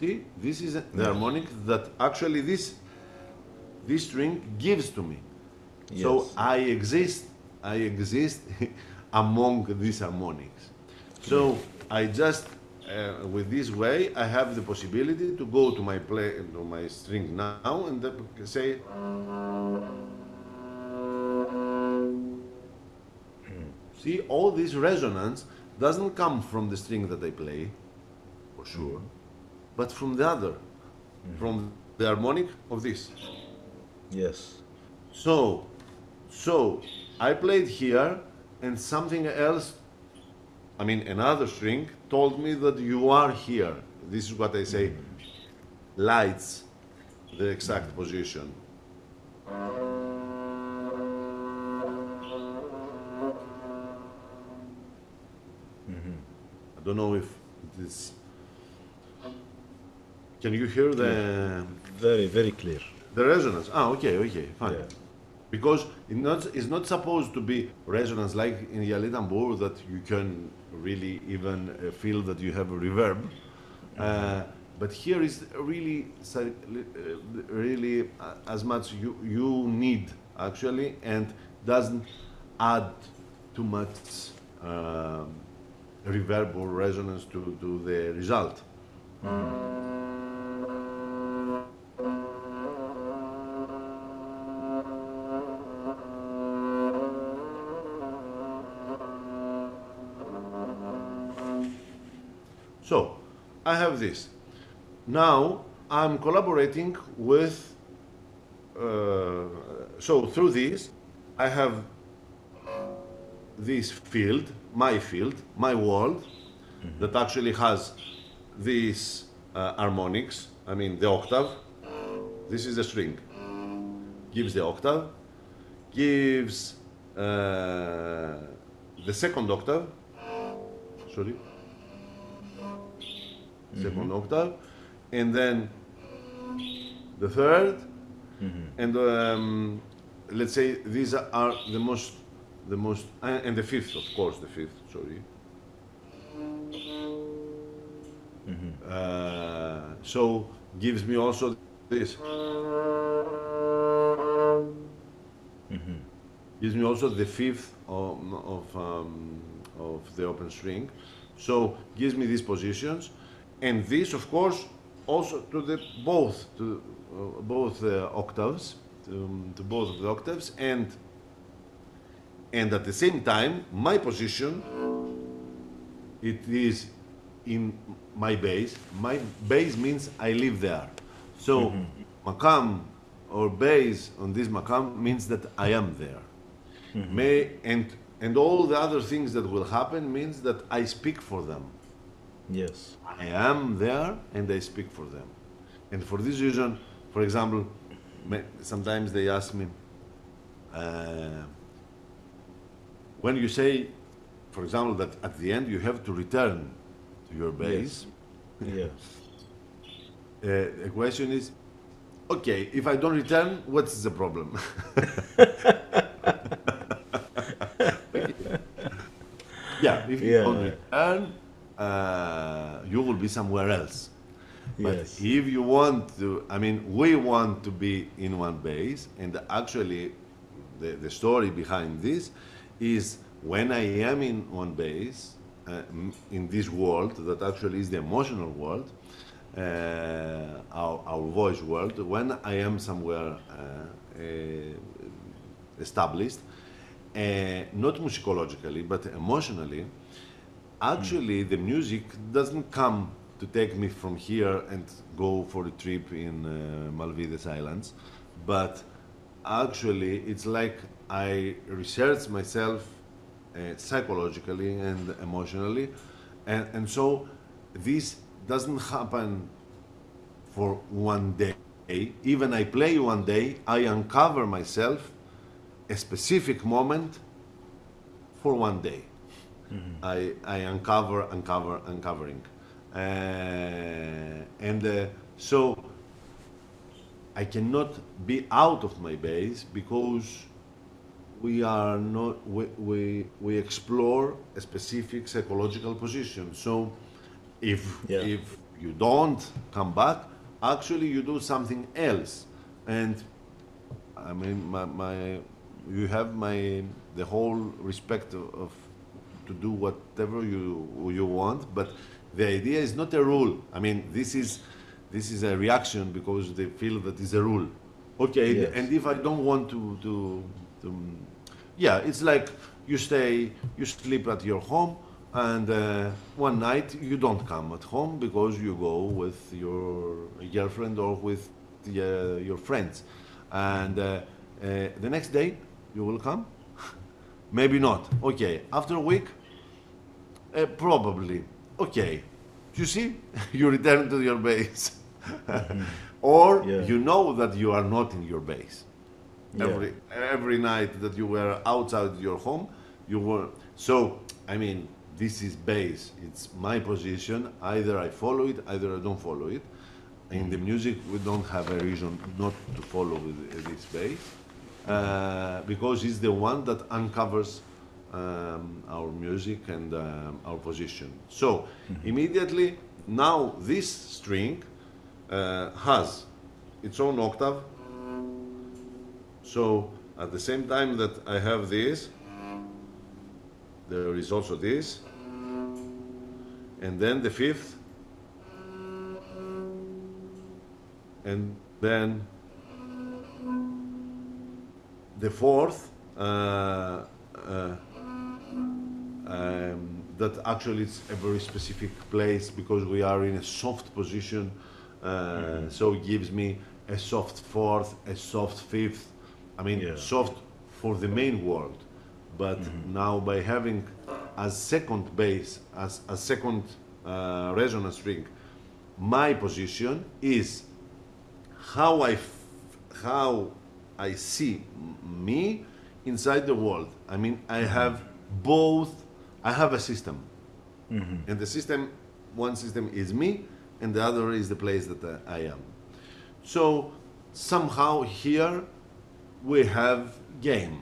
You see, this is the harmonic that actually this this string gives to me. So I exist, I exist <laughs> among these harmonics. So I just uh, with this way I have the possibility to go to my play to my string now and say See, all this resonance doesn't come from the string that I play, for sure, but from the other, from the harmonic of this. Yes. So, so I played here, and something else, I mean, another string told me that you are here. This is what I say, lights the exact position. I don't know if it is. Can you hear the Very, very clear. the resonance? Ah, okay, okay, fine. Yeah. Because it's not, it's not supposed to be resonance like in Yaylı Tambur that you can really even uh, feel that you have a reverb. Uh, but here is really, uh, really uh, as much you, you need actually and doesn't add too much um reverb or resonance to, to the result. So, I have this. Now, I'm collaborating with, uh, so through this, I have this field, my field, my world, that actually has these uh, harmonics, I mean the octave, this is the string, gives the octave, gives uh, the second octave, sorry, second octave, and then the 3rd and um, let's say these are the most, the most, uh, and the fifth, of course, the fifth. Sorry. Uh, so gives me also this. Gives me also the fifth of, of, um, of the open string. So gives me these positions, and this, of course, also to the both to uh, both uh, octaves, to, to both of the octaves, and and at the same time, my position it is in my base. My base means I live there. So makam or base on this makam means that I am there. May and and all the other things that will happen means that I speak for them. Yes. I am there and I speak for them. And for this reason, for example, sometimes they ask me, uh, when you say, for example, that at the end you have to return to your base, Yes. <laughs> uh, the question is, okay, if I don't return, what's the problem? <laughs> <laughs> yeah, if you Yeah. don't return, uh, you will be somewhere else. But Yes. if you want to, I mean, we want to be in one base, and actually, the, the story behind this is when I am in one base, uh, in this world that actually is the emotional world, uh, our, our voice world, when I am somewhere uh, established, uh, not musicologically, but emotionally, actually the music doesn't come to take me from here and go for a trip in uh, Maldives Islands, but actually it's like I research myself uh, psychologically and emotionally, and and so this doesn't happen for one day. Even I play one day, I uncover myself a specific moment for one day. I, I uncover, uncover, uncovering. Uh, and uh, so I cannot be out of my base because we are not, we, we, we explore a specific psychological position. So if, Yeah. if you don't come back, actually you do something else. And I mean, my, my, you have my, the whole respect of to do whatever you, you want, but the idea is not a rule. I mean, this is, this is a reaction because they feel that it's a rule. Okay, Yes. and if I don't want to, to, to, yeah, it's like you stay, you sleep at your home, and uh, one night you don't come at home because you go with your girlfriend or with the, uh, your friends, and uh, uh, the next day you will come. <laughs> Maybe not. Okay, after a week, uh, probably. Okay, you see, <laughs> you return to your base, <laughs> or Yeah. you know that you are not in your base. Yeah. every every night that you were outside your home you were so i mean this is base. It's my position. Either i follow it either i don't follow it. In the music we don't have a reason not to follow this base uh, because it's the one that uncovers um, our music and um, our position. So immediately now this string uh, has its own octave. So at the same time that I have this, there is also this, and then the fifth, and then the fourth, uh, uh, um, that actually it's a very specific place because we are in a soft position, uh, so it gives me a soft fourth, a soft fifth. I mean, Yeah. soft for the main world, but now by having as second base, as a second uh, resonance string, my position is how I, f- how I see me inside the world. I mean, I have both. I have a system, and the system, one system is me, and the other is the place that uh, I am. So somehow here we have game,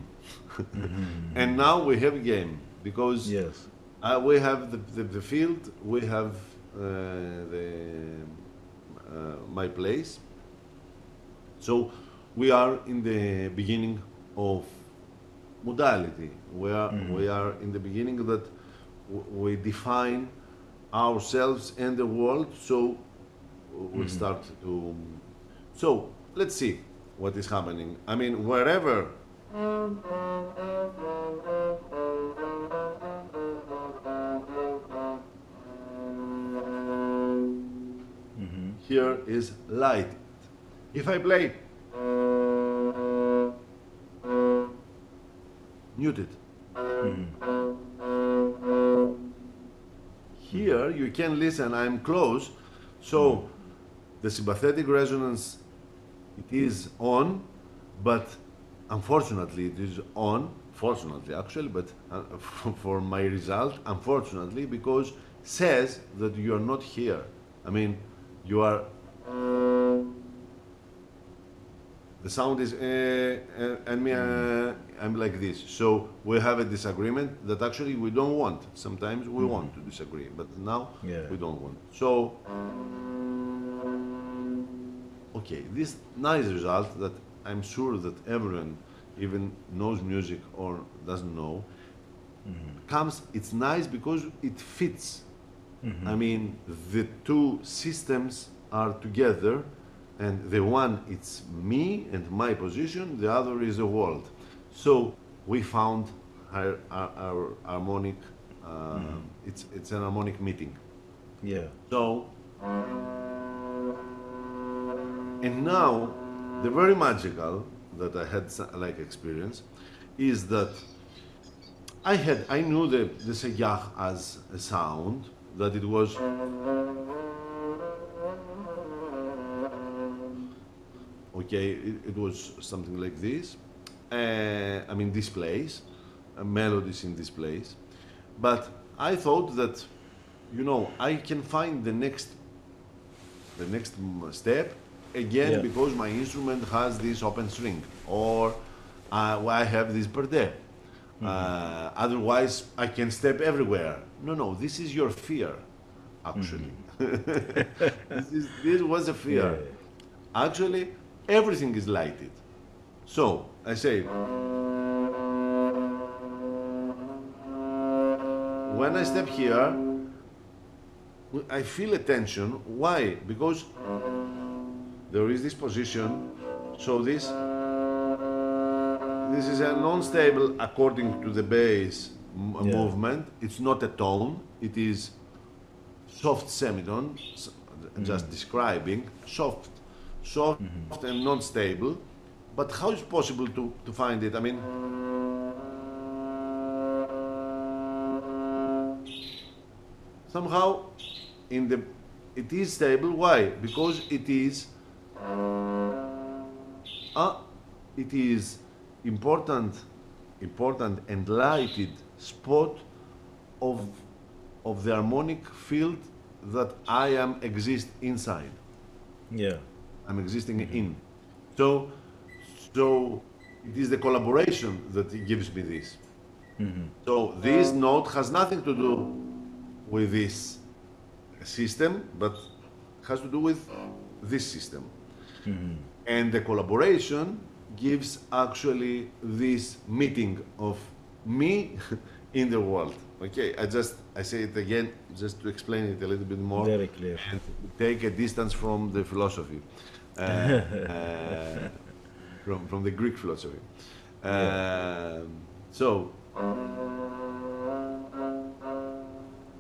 <laughs> and now we have game because Yes. uh, we have the, the, the field, we have uh, the, uh, my place. So we are in the beginning of modality. We are, we are in the beginning that we define ourselves and the world. So we mm-hmm. start to. So let's see what is happening. I mean, wherever mm-hmm. here is light. If I play muted. Here you can listen, I'm close, so the sympathetic resonance it is on, but unfortunately it is on, fortunately actually, but uh, <laughs> for my result, unfortunately, because says that you are not here. I mean, you are the sound is uh, and me uh, I'm like this. So we have a disagreement that actually we don't want. Sometimes we want to disagree, but now Yeah. we don't want. So okay, this nice result that I'm sure that everyone even knows music or doesn't know comes. It's nice because it fits. I mean, the two systems are together, and the one it's me and my position, the other is the world. So we found our, our, our harmonic. Uh, It's it's an harmonic meeting. Yeah. So, and now, the very magical that I had like experience is that I had, I knew the, the segach as a sound, that it was. Okay, it, it was something like this. Uh, I mean, this place, uh, melodies in this place. But I thought that, you know, I can find the next, the next step again Yeah. because my instrument has this open string or uh, I have this perde. Uh, otherwise, I can step everywhere. No, no, this is your fear, actually. <laughs> this, is, this was a fear. <laughs> Yeah. Actually, everything is lighted. So I say, when I step here, I feel a tension. Why? Because there is this position. So this this is a non-stable according to the bass Yeah. movement. It's not a tone. It is soft semitone. Just mm. describing soft, soft and non-stable. But how is possible to, to find it? I mean, somehow in the it is stable. Why? Because it is uh, it is important important and lighted spot of of the harmonic field that I am exist inside. Yeah. I'm existing in. So, so it is the collaboration that gives me this. Mm-hmm. So this note has nothing to do with this system, but has to do with this system. Mm-hmm. And the collaboration gives actually this meeting of me <laughs> in the world. Okay, I just I say it again just to explain it a little bit more Very clear. and take a distance from the philosophy, from, from the Greek philosophy. Um, so,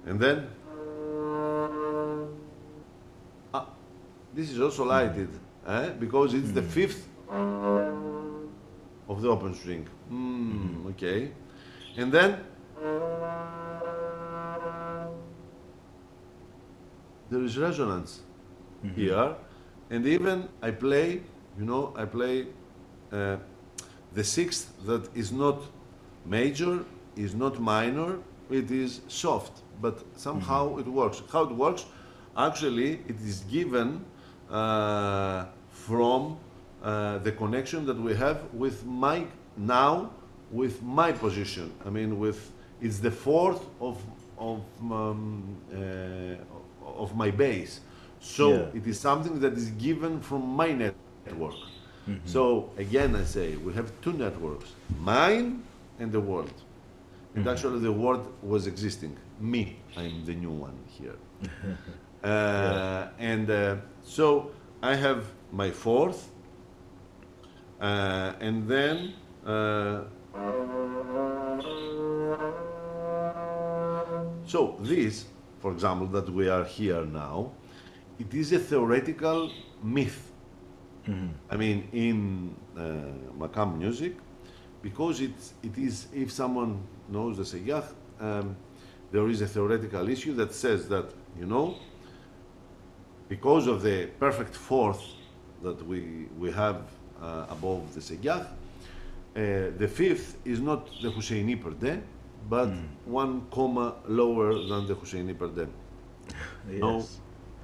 and then, ah, this is also lighted eh, because it's the fifth of the open string. Mm, Okay, and then there is resonance here, and even I play, you know, I play uh, the sixth that is not major, is not minor, it is soft, but somehow it works. How it works? Actually, it is given uh, from uh, the connection that we have with my now with my position. I mean, with it's the fourth of of um, uh, of my base. So Yeah. it is something that is given from my network. So again, I say we have two networks: mine and the world. And actually, the world was existing. Me, I'm the new one here. <laughs> uh, And uh, so I have my fourth, uh, and then. Uh, so this, for example, that we are here now, it is a theoretical myth. I mean, in uh, Makam music, because it, it is, if someone knows the Segach, um, there is a theoretical issue that says that, you know, because of the perfect fourth that we, we have uh, above the Segach, uh, the fifth is not the Husseini perde, but one comma lower than the Husseini perde. <laughs> No.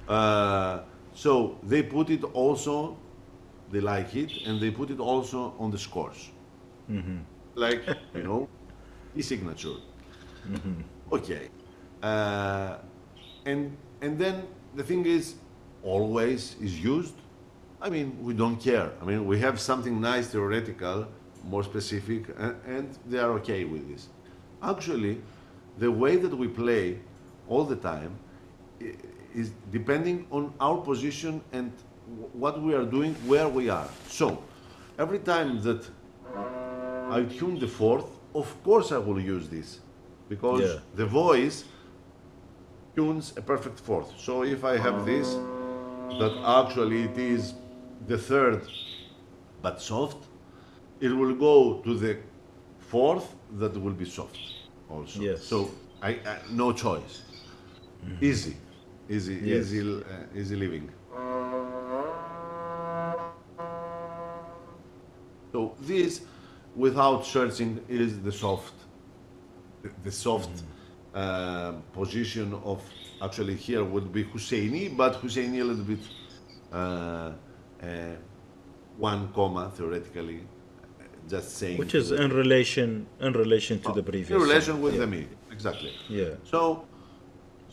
Uh, so they put it also, they like it, and they put it also on the scores. Like, <laughs> you know, e-signature. Okay. Uh, and, and then the thing is, always is used. I mean, we don't care. I mean, we have something nice, theoretical, more specific, and, and they are okay with this. Actually, the way that we play all the time is depending on our position and what we are doing, where we are. So, every time that I tune the fourth, of course I will use this because Yeah. the voice tunes a perfect fourth. So if I have this, that actually it is the third but soft, it will go to the fourth that will be soft. also. Yes. So I, I no choice. Mm-hmm. Easy, easy, Yes. easy, uh, easy living. So this, without searching, is the soft, the soft uh, position of actually here would be Husseini, but Husseini a little bit uh, uh, one comma theoretically, uh, just saying. Which is in relation in relation to the previous. in relation with yeah. the me, exactly. Yeah. So,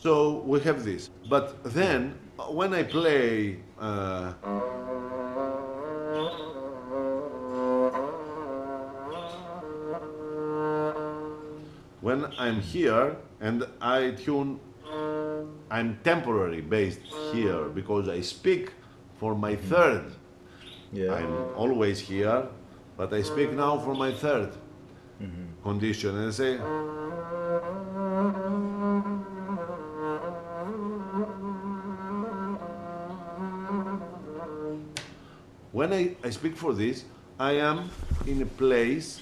so we have this. But then, when I play, uh, when I'm here and I tune, I'm temporary based here because I speak for my third. Yeah. I'm always here, but I speak now for my 3rd condition and I say. When I, I speak for this, I am in a place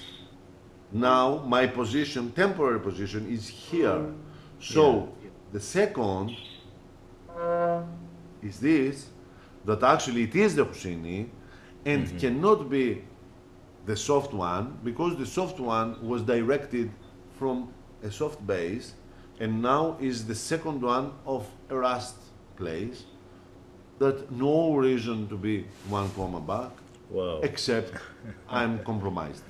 now, my position, temporary position, is here. So the second is this that actually it is the Husseini and mm-hmm. cannot be the soft one because the soft one was directed from a soft base and now is the second one of a rust place that no reason to be one comma back Wow. except <laughs> I'm compromised.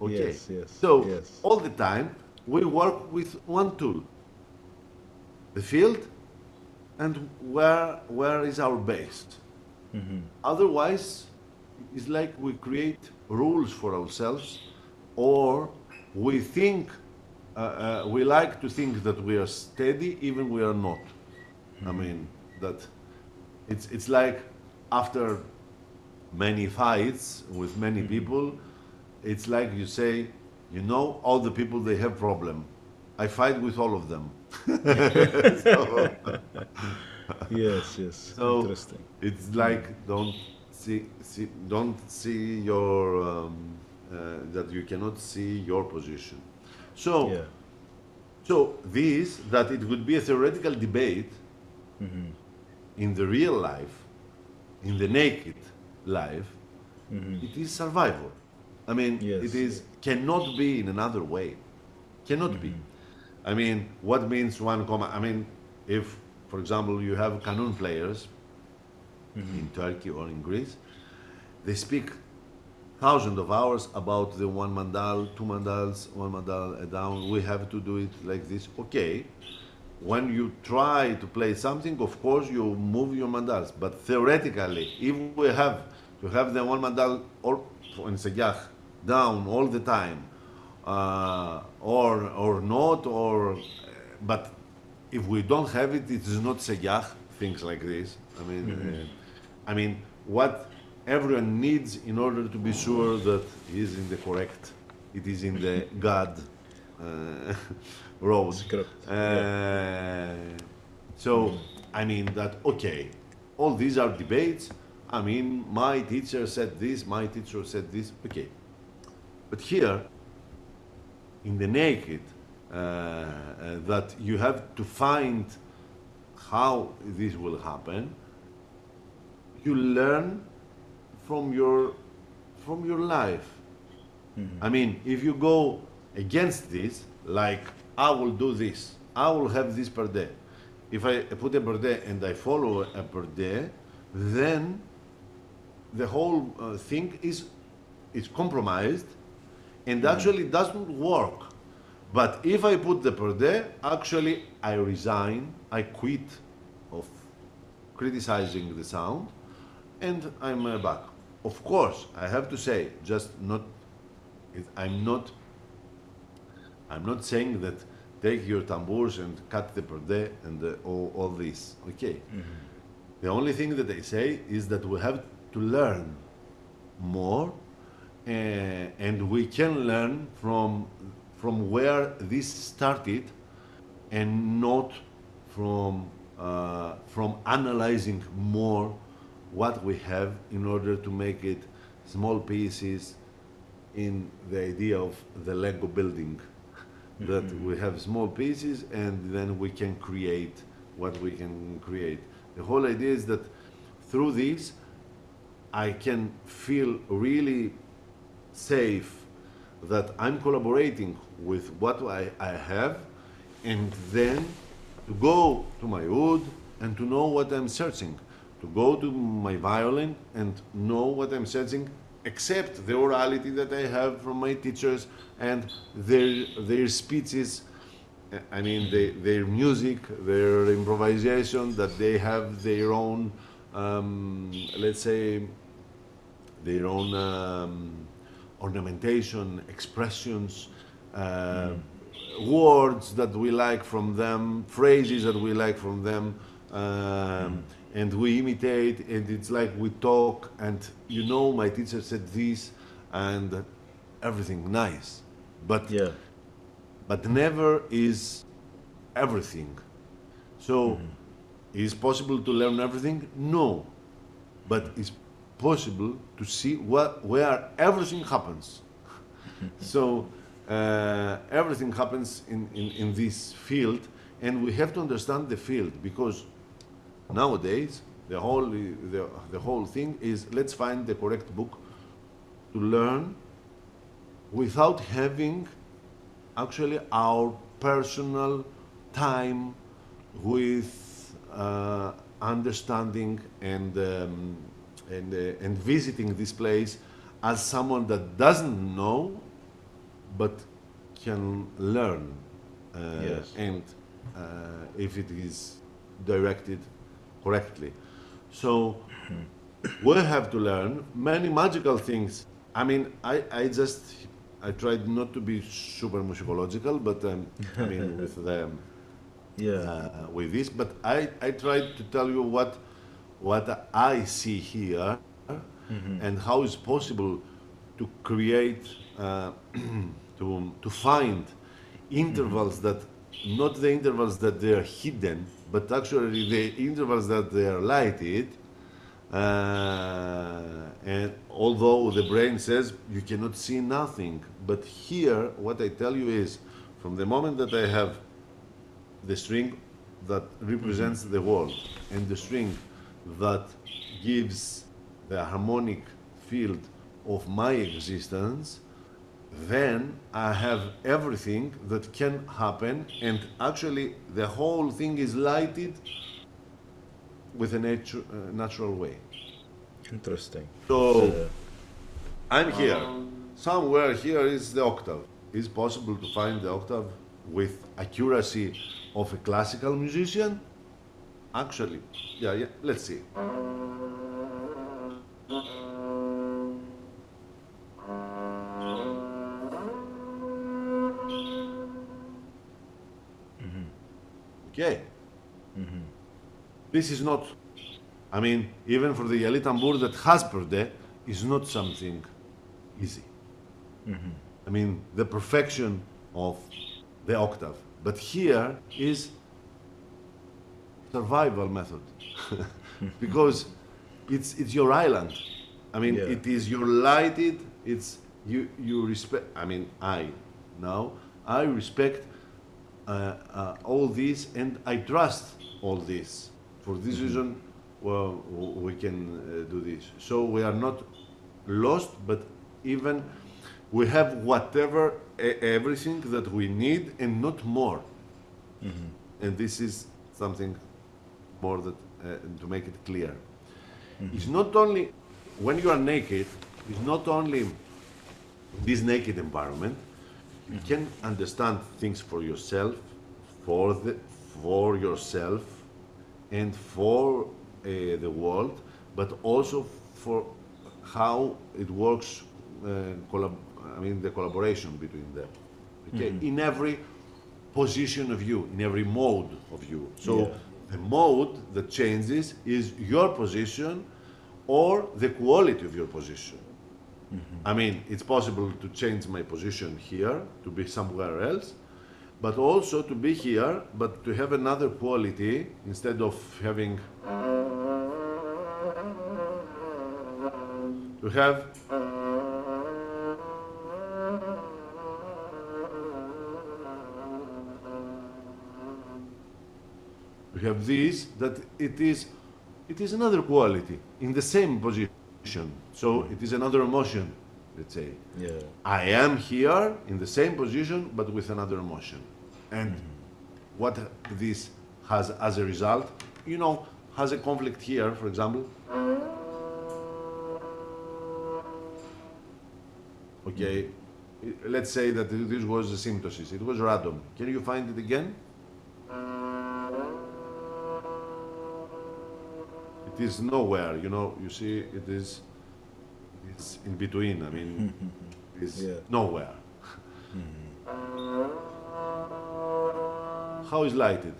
Okay. Yes, yes, So yes. all the time we work with one tool, the field, and where where is our base. Mm-hmm. Otherwise, it's like we create rules for ourselves, or we think uh, uh, we like to think that we are steady, even we are not. I mean that it's it's like after many fights with many people, it's like you say, you know, all the people they have problem. I fight with all of them. <laughs> <laughs> So- <laughs> Yes, yes. so Interesting. it's like don't see, see don't see your um, uh, that you cannot see your position. So Yeah. so this that it would be a theoretical debate in the real life, in the naked life, mm-hmm. it is survival. I mean, Yes. it is cannot be in another way. Cannot be. Mm-hmm. I mean, what means one comma? I mean, if, for example, you have Kanun players mm-hmm. in Turkey or in Greece, they speak thousands of hours about the one mandal, two mandals, one mandal down. We have to do it like this. Okay. When you try to play something, of course you move your mandals. But theoretically, if we have to have the one mandal or in Segach down all the time, uh, or or not, or but if we don't have it, it is not Segach. Things like this. I mean, uh, I mean, what everyone needs in order to be sure that he is in the correct, it is in the God uh, <laughs> road. Correct. Uh, so, I mean that okay, all these are debates. I mean, my teacher said this, my teacher said this. Okay, but here, in the naked, uh, uh, that you have to find how this will happen. You learn from your from your life. I mean, if you go against this, like I will do this, I will have this perde. If I put a perde and I follow a perde, then the whole uh, thing is is compromised and actually doesn't work. But if I put the perde, actually I resign, I quit of criticizing the sound, and I'm uh, back. Of course, I have to say, just not, I'm not, I'm not saying that take your tambours and cut the perde and uh, all, all this. Okay. The only thing that I say is that we have to learn more, uh, and we can learn from from where this started, and not from uh, from analyzing more what we have in order to make it small pieces in the idea of the Lego building. That we have small pieces and then we can create what we can create. The whole idea is that through this, I can feel really safe that I'm collaborating with what I, I have and then to go to my wood and to know what I'm searching, to go to my violin and know what I'm searching, accept the orality that I have from my teachers and their, their speeches, I mean, their music, their improvisation, that they have their own, um, let's say, their own um, ornamentation, expressions, uh, words that we like from them, phrases that we like from them, um, and we imitate, and it's like we talk, and you know, my teacher said this, and everything nice, but Yeah. but never is everything. So, is possible to learn everything? No, but it's possible to see what where everything happens. <laughs> so, uh, everything happens in, in, in this field, and we have to understand the field because nowadays the whole the, the whole thing is let's find the correct book to learn without having actually our personal time with uh, understanding and um, and uh, and visiting this place as someone that doesn't know but can learn uh, Yes. and uh, if it is directed correctly so we have to learn many magical things. I mean, I, I just, I tried not to be super musicological, but um, I mean, <laughs> with the, Yeah. uh, with this, but I, I tried to tell you what, what I see here and how it's possible to create, uh, <clears throat> to, to find intervals that, not the intervals that they are hidden, but actually the intervals that they are lighted. Uh, and although the brain says you cannot see nothing, but here what I tell you is from the moment that I have the string that represents the world and the string that gives the harmonic field of my existence, then I have everything that can happen, and actually the whole thing is lighted with a natu- uh, natural way. Interesting. So I'm here. Somewhere here is the octave. Is possible to find the octave with accuracy of a classical musician? Actually, yeah, yeah. Let's see. Okay. This is not, I mean, even for the Yaylı Tambur that has perde, is not something easy. I mean, the perfection of the octave. But here is survival method <laughs> because it's it's your island. I mean, Yeah. it is your lighted. It's you you respect. I mean, I now I respect Uh, uh, all this and I trust all this. For this mm-hmm. reason, well, we can uh, do this. So we are not lost, but even we have whatever everything that we need and not more. Mm-hmm. And this is something more that uh, to make it clear. Mm-hmm. It's not only when you are naked. It's not only this naked environment. You can understand things for yourself, for the for yourself, and for uh, the world, but also for how it works. Uh, collab- I mean, the collaboration between them. Okay, in every position of you, in every mode of you. So Yeah. the mode that changes is your position or the quality of your position. Mm-hmm. I mean, it's possible to change my position here to be <laughs> somewhere else, but also to be here, but to have another quality instead of having. To have. We have this that it is it is another quality in the same position so it is another emotion, let's say. Yeah. I am here in the same position but with another emotion. And what this has as a result, you know, has a conflict here, for example. Okay, let's say that this was a symptosis. It was random. Can you find it again? It is nowhere, you know, you see, it is it's in between. I mean, <laughs> it's Yeah. nowhere. <laughs> How is lighted?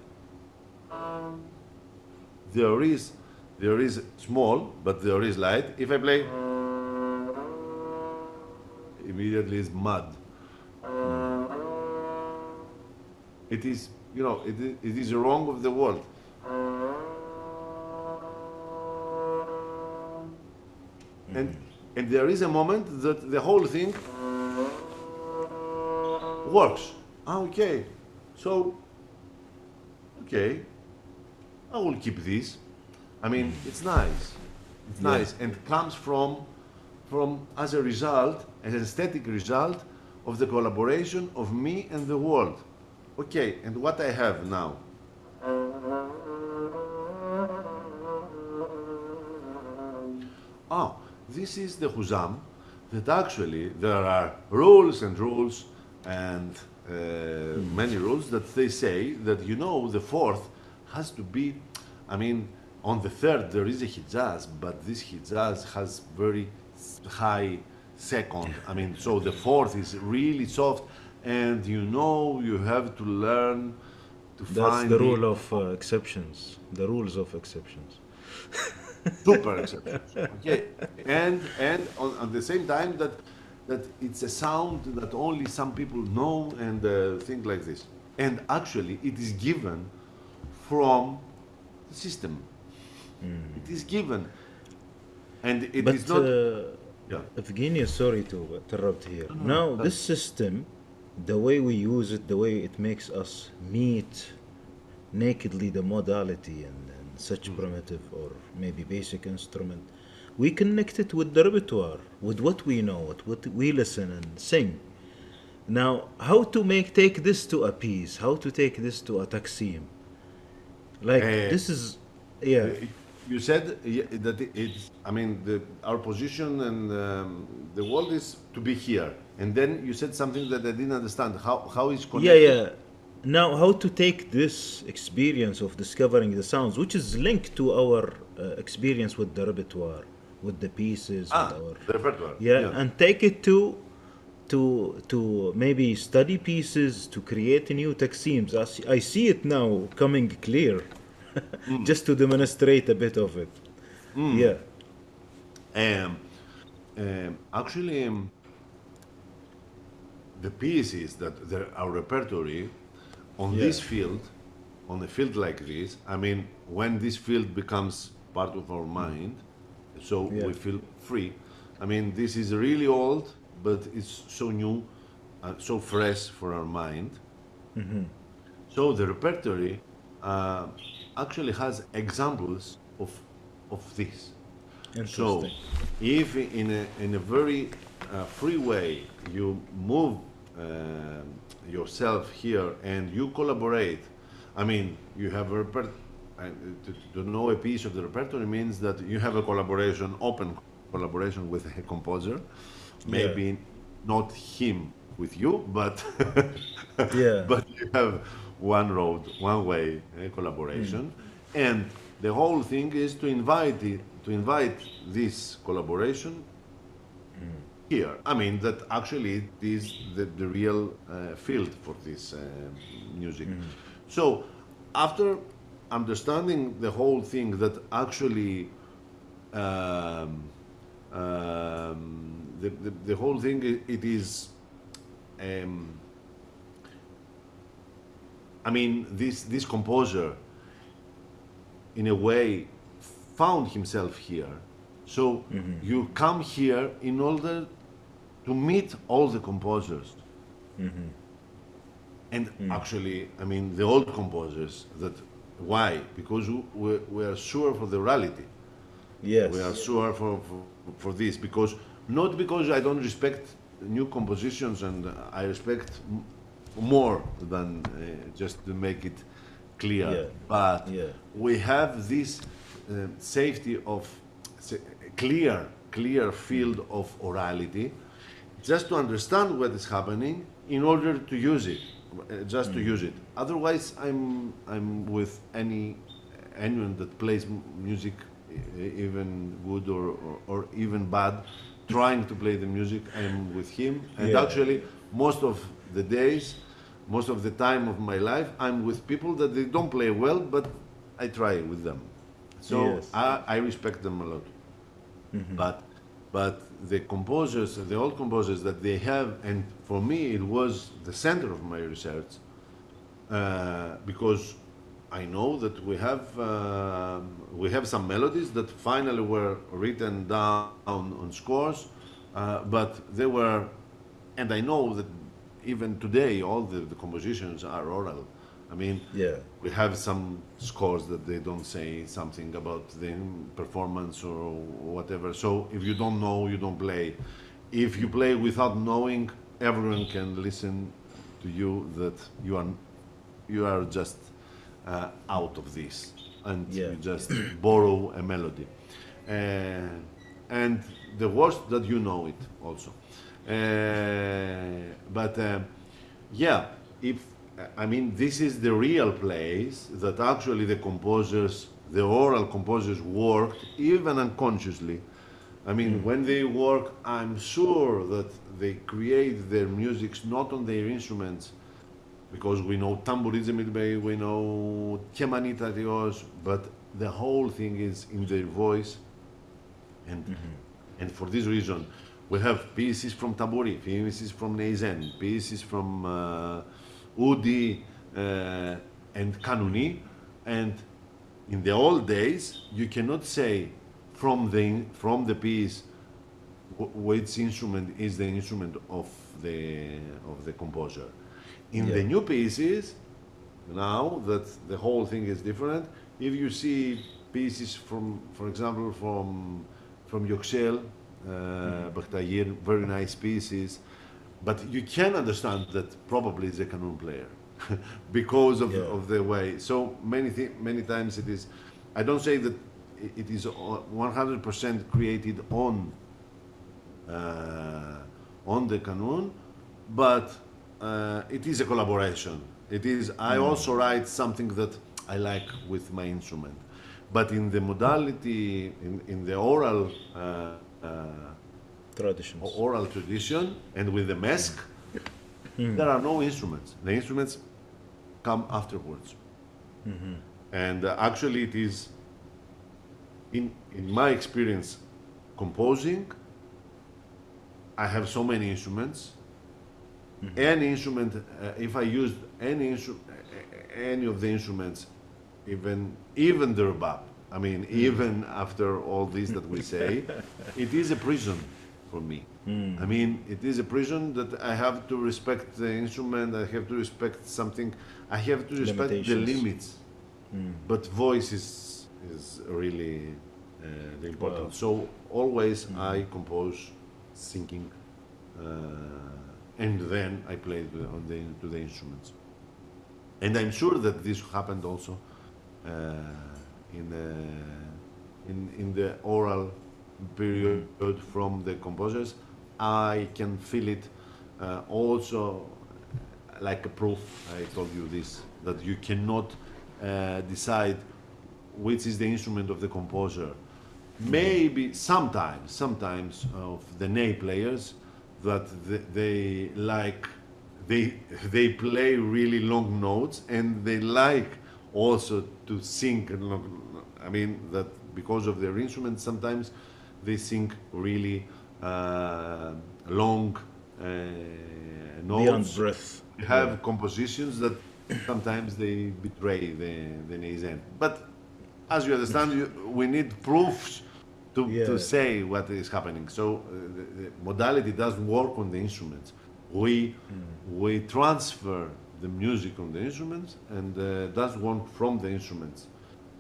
There is, there is small, but there is light. If I play, immediately it's mud. Mm. It is, you know, it it is wrong of the world. And, and there is a moment that the whole thing works. Ah, okay. So, okay, I will keep this. I mean, it's nice. It's Yeah. nice and comes from, from as a result, as an aesthetic result of the collaboration of me and the world. Okay, and what I have now? Oh, this is the Huzam that actually there are rules and rules and uh, many rules that they say that you know the fourth has to be, I mean, on the third there is a Hijaz, but this Hijaz has very high second. I mean, so the fourth is really soft and you know you have to learn to That's find the rule of uh, exceptions. The rules of exceptions. <laughs> super exceptions. Okay, and and on, at the same time that that it's a sound that only some people know and uh, things like this. And actually, it is given from the system. It is given, and it is but not. uh, yeah. Evgenia, sorry to interrupt here. no, now, that's- this system, the way we use it, the way it makes us meet nakedly the modality and such primitive or maybe basic instrument, we connect it with the repertoire, with what we know, with what we listen and sing. Now, how to make take this to a piece? How to take this to a taksim? Like Eh, this is, yeah, Uh, You said that it's. I mean, the, our position and um, the world is to be here. And then you said something that I didn't understand. How how is connected? Yeah, yeah. Now, how to take this experience of discovering the sounds, which is linked to our uh, experience with the repertoire, with the pieces, Ah, with our the repertoire. yeah, and take it to to to maybe study pieces to create new taksims. I see, I see it now coming clear, just to demonstrate a bit of it. Yeah, Um, um, actually, um, the pieces that there our repertory on Yeah. this field, on a field like this, I mean, when this field becomes part of our mind, so Yeah. we feel free. I mean, this is really old, but it's so new, uh, so fresh for our mind. So the repertory uh, actually has examples of of this. So, if in a, in a very uh, free way you move uh, yourself here and you collaborate, I mean, you have a reper- uh, to, to know a piece of the repertory means that you have a collaboration, open collaboration with a composer, maybe not him with you, but <laughs> Yeah. but you have one road, one way eh, collaboration, and the whole thing is to invite it, to invite this collaboration here. I mean that actually it is the, the real uh, field for this uh, music. So after understanding the whole thing, that actually um, um, the, the, the whole thing it is. Um, I mean, this this composer, in a way, found himself here. So you come here in order to meet all the composers. And actually, I mean, the old composers that Why? Because we, we are sure for the reality. Yes. We are sure for, for, for this because not because I don't respect new compositions and I respect m- more than uh, just to make it clear, Yeah. but Yeah. we have this uh, safety of clear, clear field of orality, just to understand what is happening in order to use it, uh, just to use it. Otherwise, I'm I'm with any anyone that plays m- music, even good or, or, or even bad, trying to play the music. I'm with him, and Yeah. actually, most of the days, most of the time of my life, I'm with people that they don't play well, but I try with them. So Yes. I, I respect them a lot. But but the composers, the old composers that they have, and for me it was the center of my research, uh, because I know that we have uh, we have some melodies that finally were written down on scores, uh, but they were, and I know that even today all the, the compositions are oral. I mean, Yeah. we have some scores that they don't say something about the performance or whatever. So if you don't know, you don't play. If you play without knowing, everyone can listen to you that you are you are just uh, out of this and Yeah. you just borrow a melody. Uh, and the worst that you know it also. Uh, but uh, yeah, if I mean this is the real place that actually the composers, the oral composers worked even unconsciously. I mean, when they work, I'm sure that they create their musics not on their instruments, because we know tambourine midway, we know Kemani Tatyos, but the whole thing is in their voice, and and for this reason, we have pieces from tanburi, pieces from neyzen, pieces from uh, udi uh, and kanuni, and in the old days you cannot say from the from the piece wh- which instrument is the instrument of the of the composer. In the new pieces, now that the whole thing is different, if you see pieces from, for example, from from Göksel, uh, Baktagir, very nice pieces, but you can understand that probably is a kanun player <laughs> because of, Yeah. of the way. So many thi- many times it is. I don't say that it is 100% created on uh, on the kanun, but uh, it is a collaboration. It is. I also write something that I like with my instrument, but in the modality, in, in the oral uh, uh, Traditions. oral tradition, and with the mask, there are no instruments. The instruments come afterwards, and uh, actually, it is. In in my experience, composing. I have so many instruments. Any instrument, uh, if I used any instru- any of the instruments, even even the rebab, I mean, even after all this that we say, <laughs> it is a prison for me. I mean, it is a prison that I have to respect the instrument. I have to respect something. I have to respect the limits. But voice is is really uh, the important. Wow. So always I compose singing, uh, and then I play the, on the to the instruments. And I'm sure that this happened also uh, in, uh, in in the oral period from the composers. I can feel it uh, also like a proof. I told you this that you cannot uh, decide which is the instrument of the composer. Maybe sometimes, sometimes of the ney players that they, they like, they they play really long notes and they like also to sing. I mean that because of their instrument, sometimes they sing really uh, long uh, Beyond notes breath. have compositions that sometimes they betray the, the Neyzen. But as you understand, you, we need proofs to, Yeah. to say what is happening. So uh, the, the modality doesn't work on the instruments. We, we transfer the music on the instruments and uh, does want from the instruments.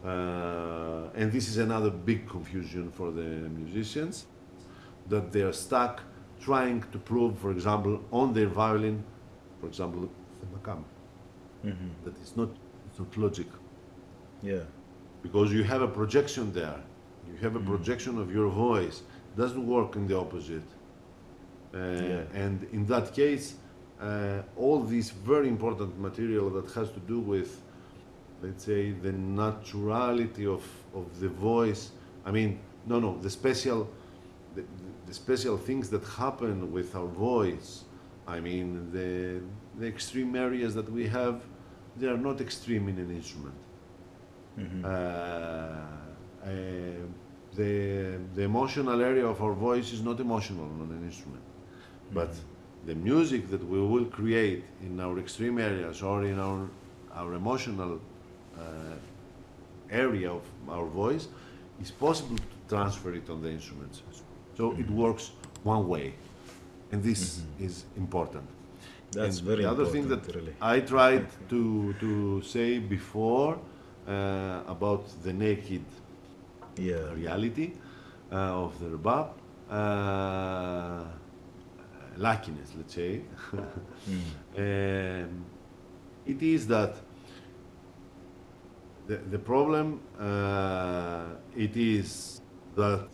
Uh, and this is another big confusion for the musicians that they are stuck trying to prove, for example, on their violin, for example, the makam, hmm that it's not, it's not logic Yeah. because you have a projection there. You have a Mm. projection of your voice. Doesn't work in the opposite. Uh, Yeah. And in that case, uh, all this very important material that has to do with, let's say, the naturality of, of the voice. I mean, no, no, the special, the, the special things that happen with our voice. I mean, the, the extreme areas that we have, they are not extreme in an instrument. hmm Uh, uh, the, the emotional area of our voice is not emotional on an instrument. But the music that we will create in our extreme areas or in our, our emotional area of our voice is possible to transfer it on the instruments. So it works one way. And this is important. That's And very the other thing that really. I tried to, to say before uh, about the naked Yeah. reality uh, of the rebab, uh, luckiness, let's say, <laughs> Mm. um, it is that the, the problem uh, it is that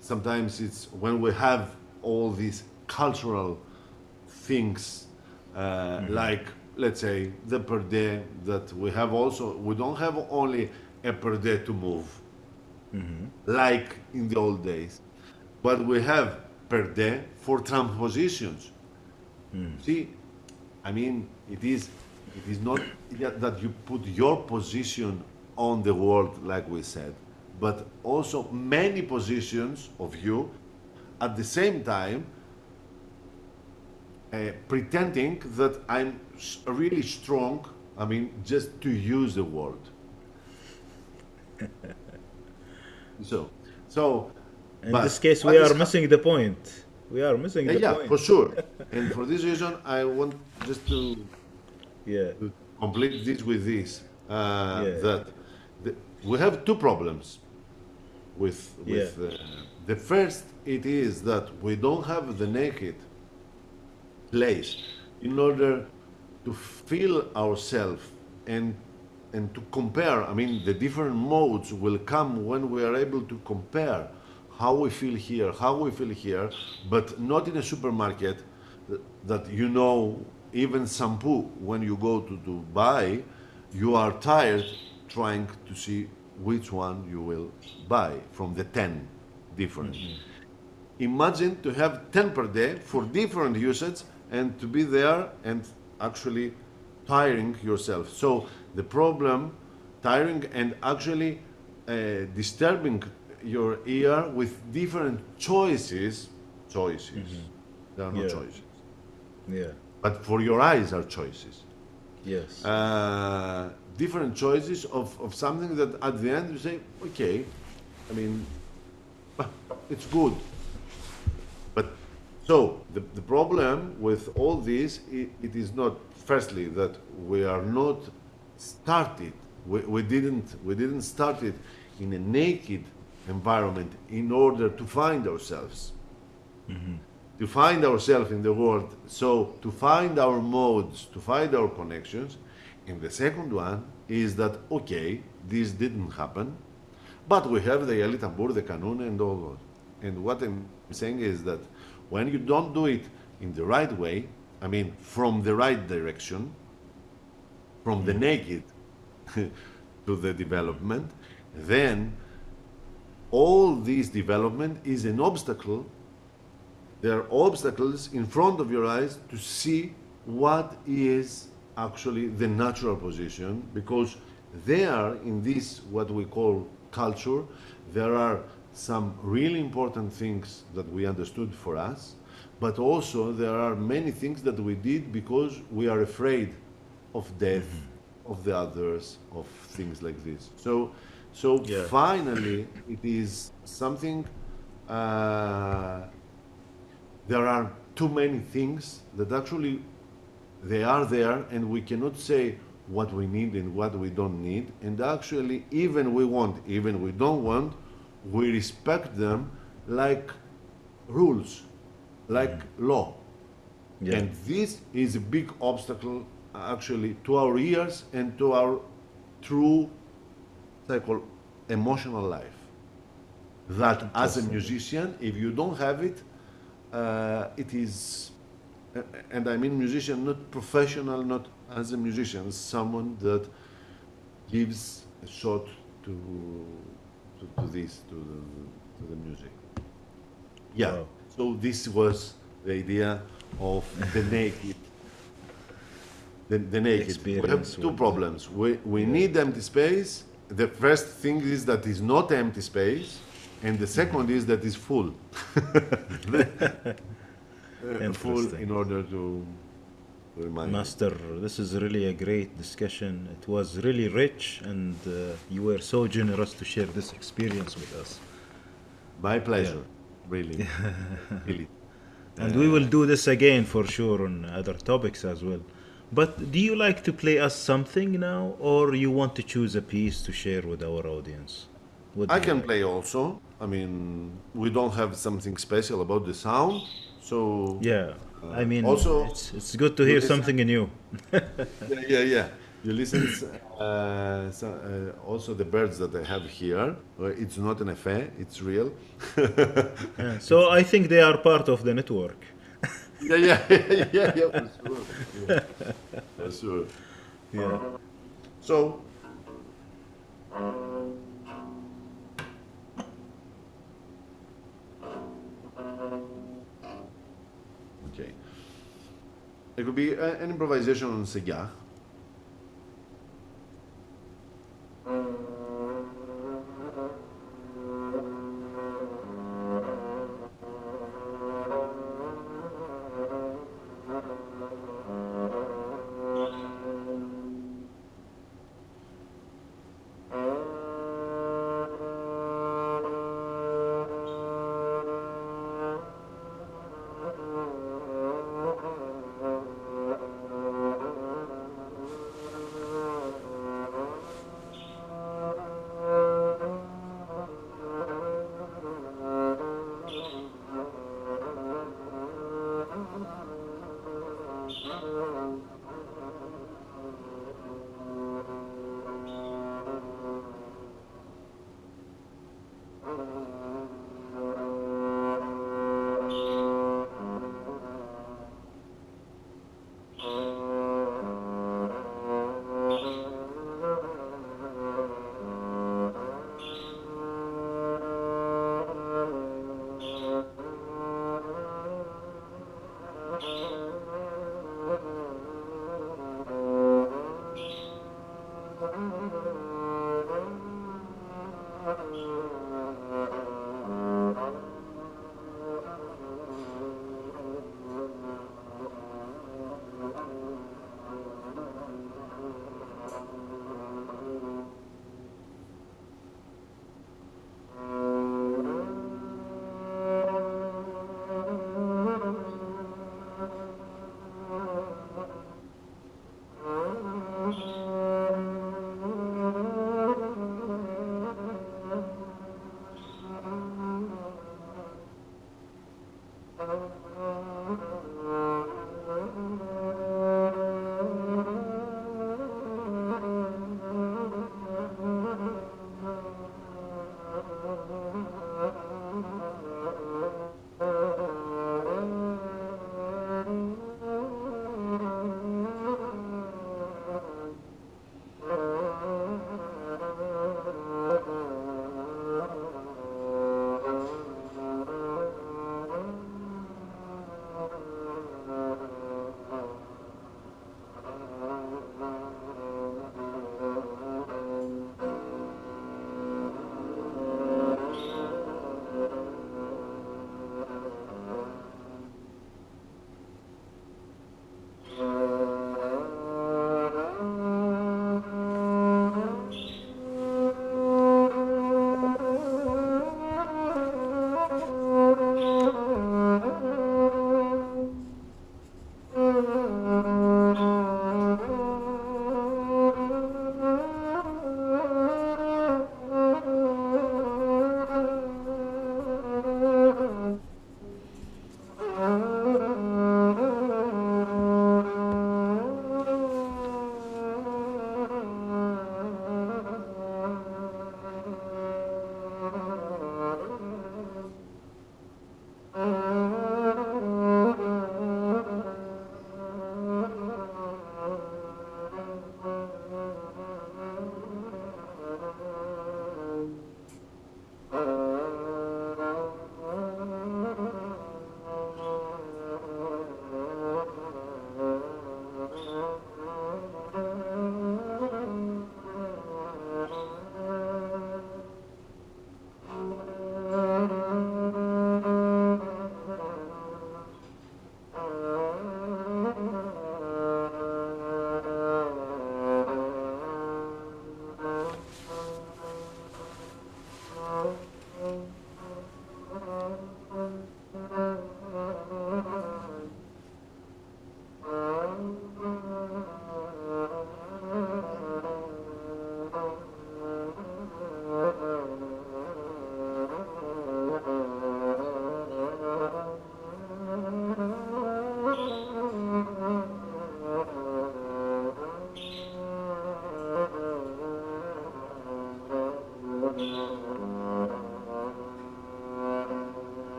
sometimes it's when we have all these cultural things uh, like let's say the perde that we have also we don't have only a perde to move. Hmm like in the old days. But we have perde for transpositions. See i mean it is it is not that you put your position on the world like we said but also many positions of you at the same time uh, pretending that i'm really strong i mean just to use the word <laughs> so so In this case, we are missing the point. We are missing yeah, the yeah, point. for sure. <laughs> And for this reason, I want just to, Yeah. to complete this with this uh, Yeah. that we have two problems with with Yeah. uh, the first. It is that we don't have the naked place in order to feel ourselves and and to compare. I mean, the different modes will come when we are able to compare how we feel here, how we feel here, but not in a supermarket th- that you know even shampoo when you go to, to buy, you are tired trying to see which one you will buy from the 10 different. Imagine to have 10 perde for different usage and to be there and actually tiring yourself. So the problem, tiring and actually uh, disturbing your ear with different choices. Choices. There are no Yeah. choices. Yeah. But for your eyes are choices. Yes. Uh, different choices of, of something that at the end you say, okay, I mean, ah, it's good. But so the, the problem with all this, it, it is not firstly that we are not started. We, we didn't we didn't start it in a naked environment in order to find ourselves to find ourselves in the world. So to find our modes, to find our connections. And the second one is that okay, this didn't happen, but we have the Yaylı Tambur, the Kanun, and all those. And what I'm saying is that when you don't do it in the right way, I mean from the right direction, from the mm-hmm. naked <laughs> to the development, then all this development is an obstacle there are obstacles in front of your eyes to see what is actually the natural position because there in this what we call culture there are some really important things that we understood for us but also there are many things that we did because we are afraid of death of the others of things like this so so Yeah. finally it is something uh, there are too many things that actually they are there, and we cannot say what we need and what we don't need. And actually, even we want, even we don't want, we respect them like rules, like mm-hmm. law. Yeah. And this is a big obstacle actually to our ears and to our true psycho emotional life. That as a musician, if you don't have it, uh, it is, uh, and I mean musician, not professional, not as a musician, someone that gives a shot to, to, to this, to the, to the music. Yeah. Wow. So this was the idea of the <laughs> naked. The, the naked. We have two problems. We, we need empty space. The first thing is that is not empty space, and the second is that is full. <laughs> Uh, full in order to remind. you. Master, this is really a great discussion. It was really rich, and uh, you were so generous to share this experience with us. My pleasure, really, <laughs> really. And we will do this again for sure on other topics as well. But do you like to play us something now, or you want to choose a piece to share with our audience? What I can like? play also. I mean, we don't have something special about the sound, so Yeah, I mean, also- it's, it's good to hear listen- something new. <laughs> yeah, yeah, yeah. You listen. Uh, so, uh, also, the birds that I have here. uh, It's not an affair. It's real. <laughs> Yeah, so I think they are part of the network. <laughs> yeah, yeah, yeah, yeah, yeah, for sure. Yeah, for sure. Yeah. So. It could be uh, an improvisation on Segah. Allah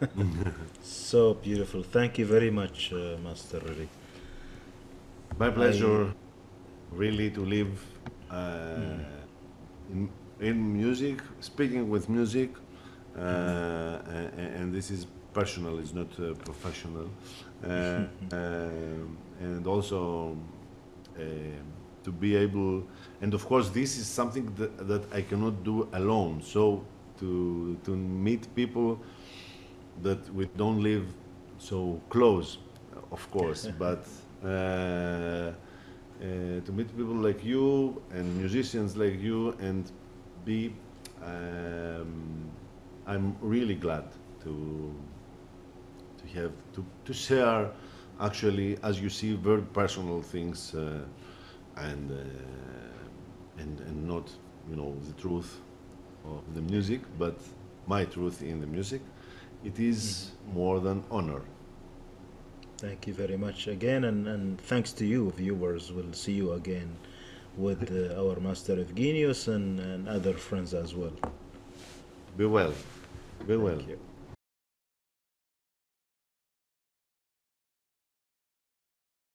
<laughs> so beautiful. Thank you very much, uh, Master. Really. My pleasure, really, to live uh, in, in music, speaking with music, uh, a- and this is personal, it's not uh, professional, uh, um, <laughs> and also uh, to be able, and of course, this is something that, that I cannot do alone. So to to meet people that we don't live so close, of course, <laughs> but uh, uh, to meet people like you and musicians like you and be, um, I'm really glad to to have to, to share actually as you see very personal things uh, and uh, and and not you know the truth of the music but my truth in the music it is more than honor Thank you very much again, and, and thanks to you, viewers. We'll see you again with uh, <laughs> our Master Evgenios and, and other friends as well. be well be well you.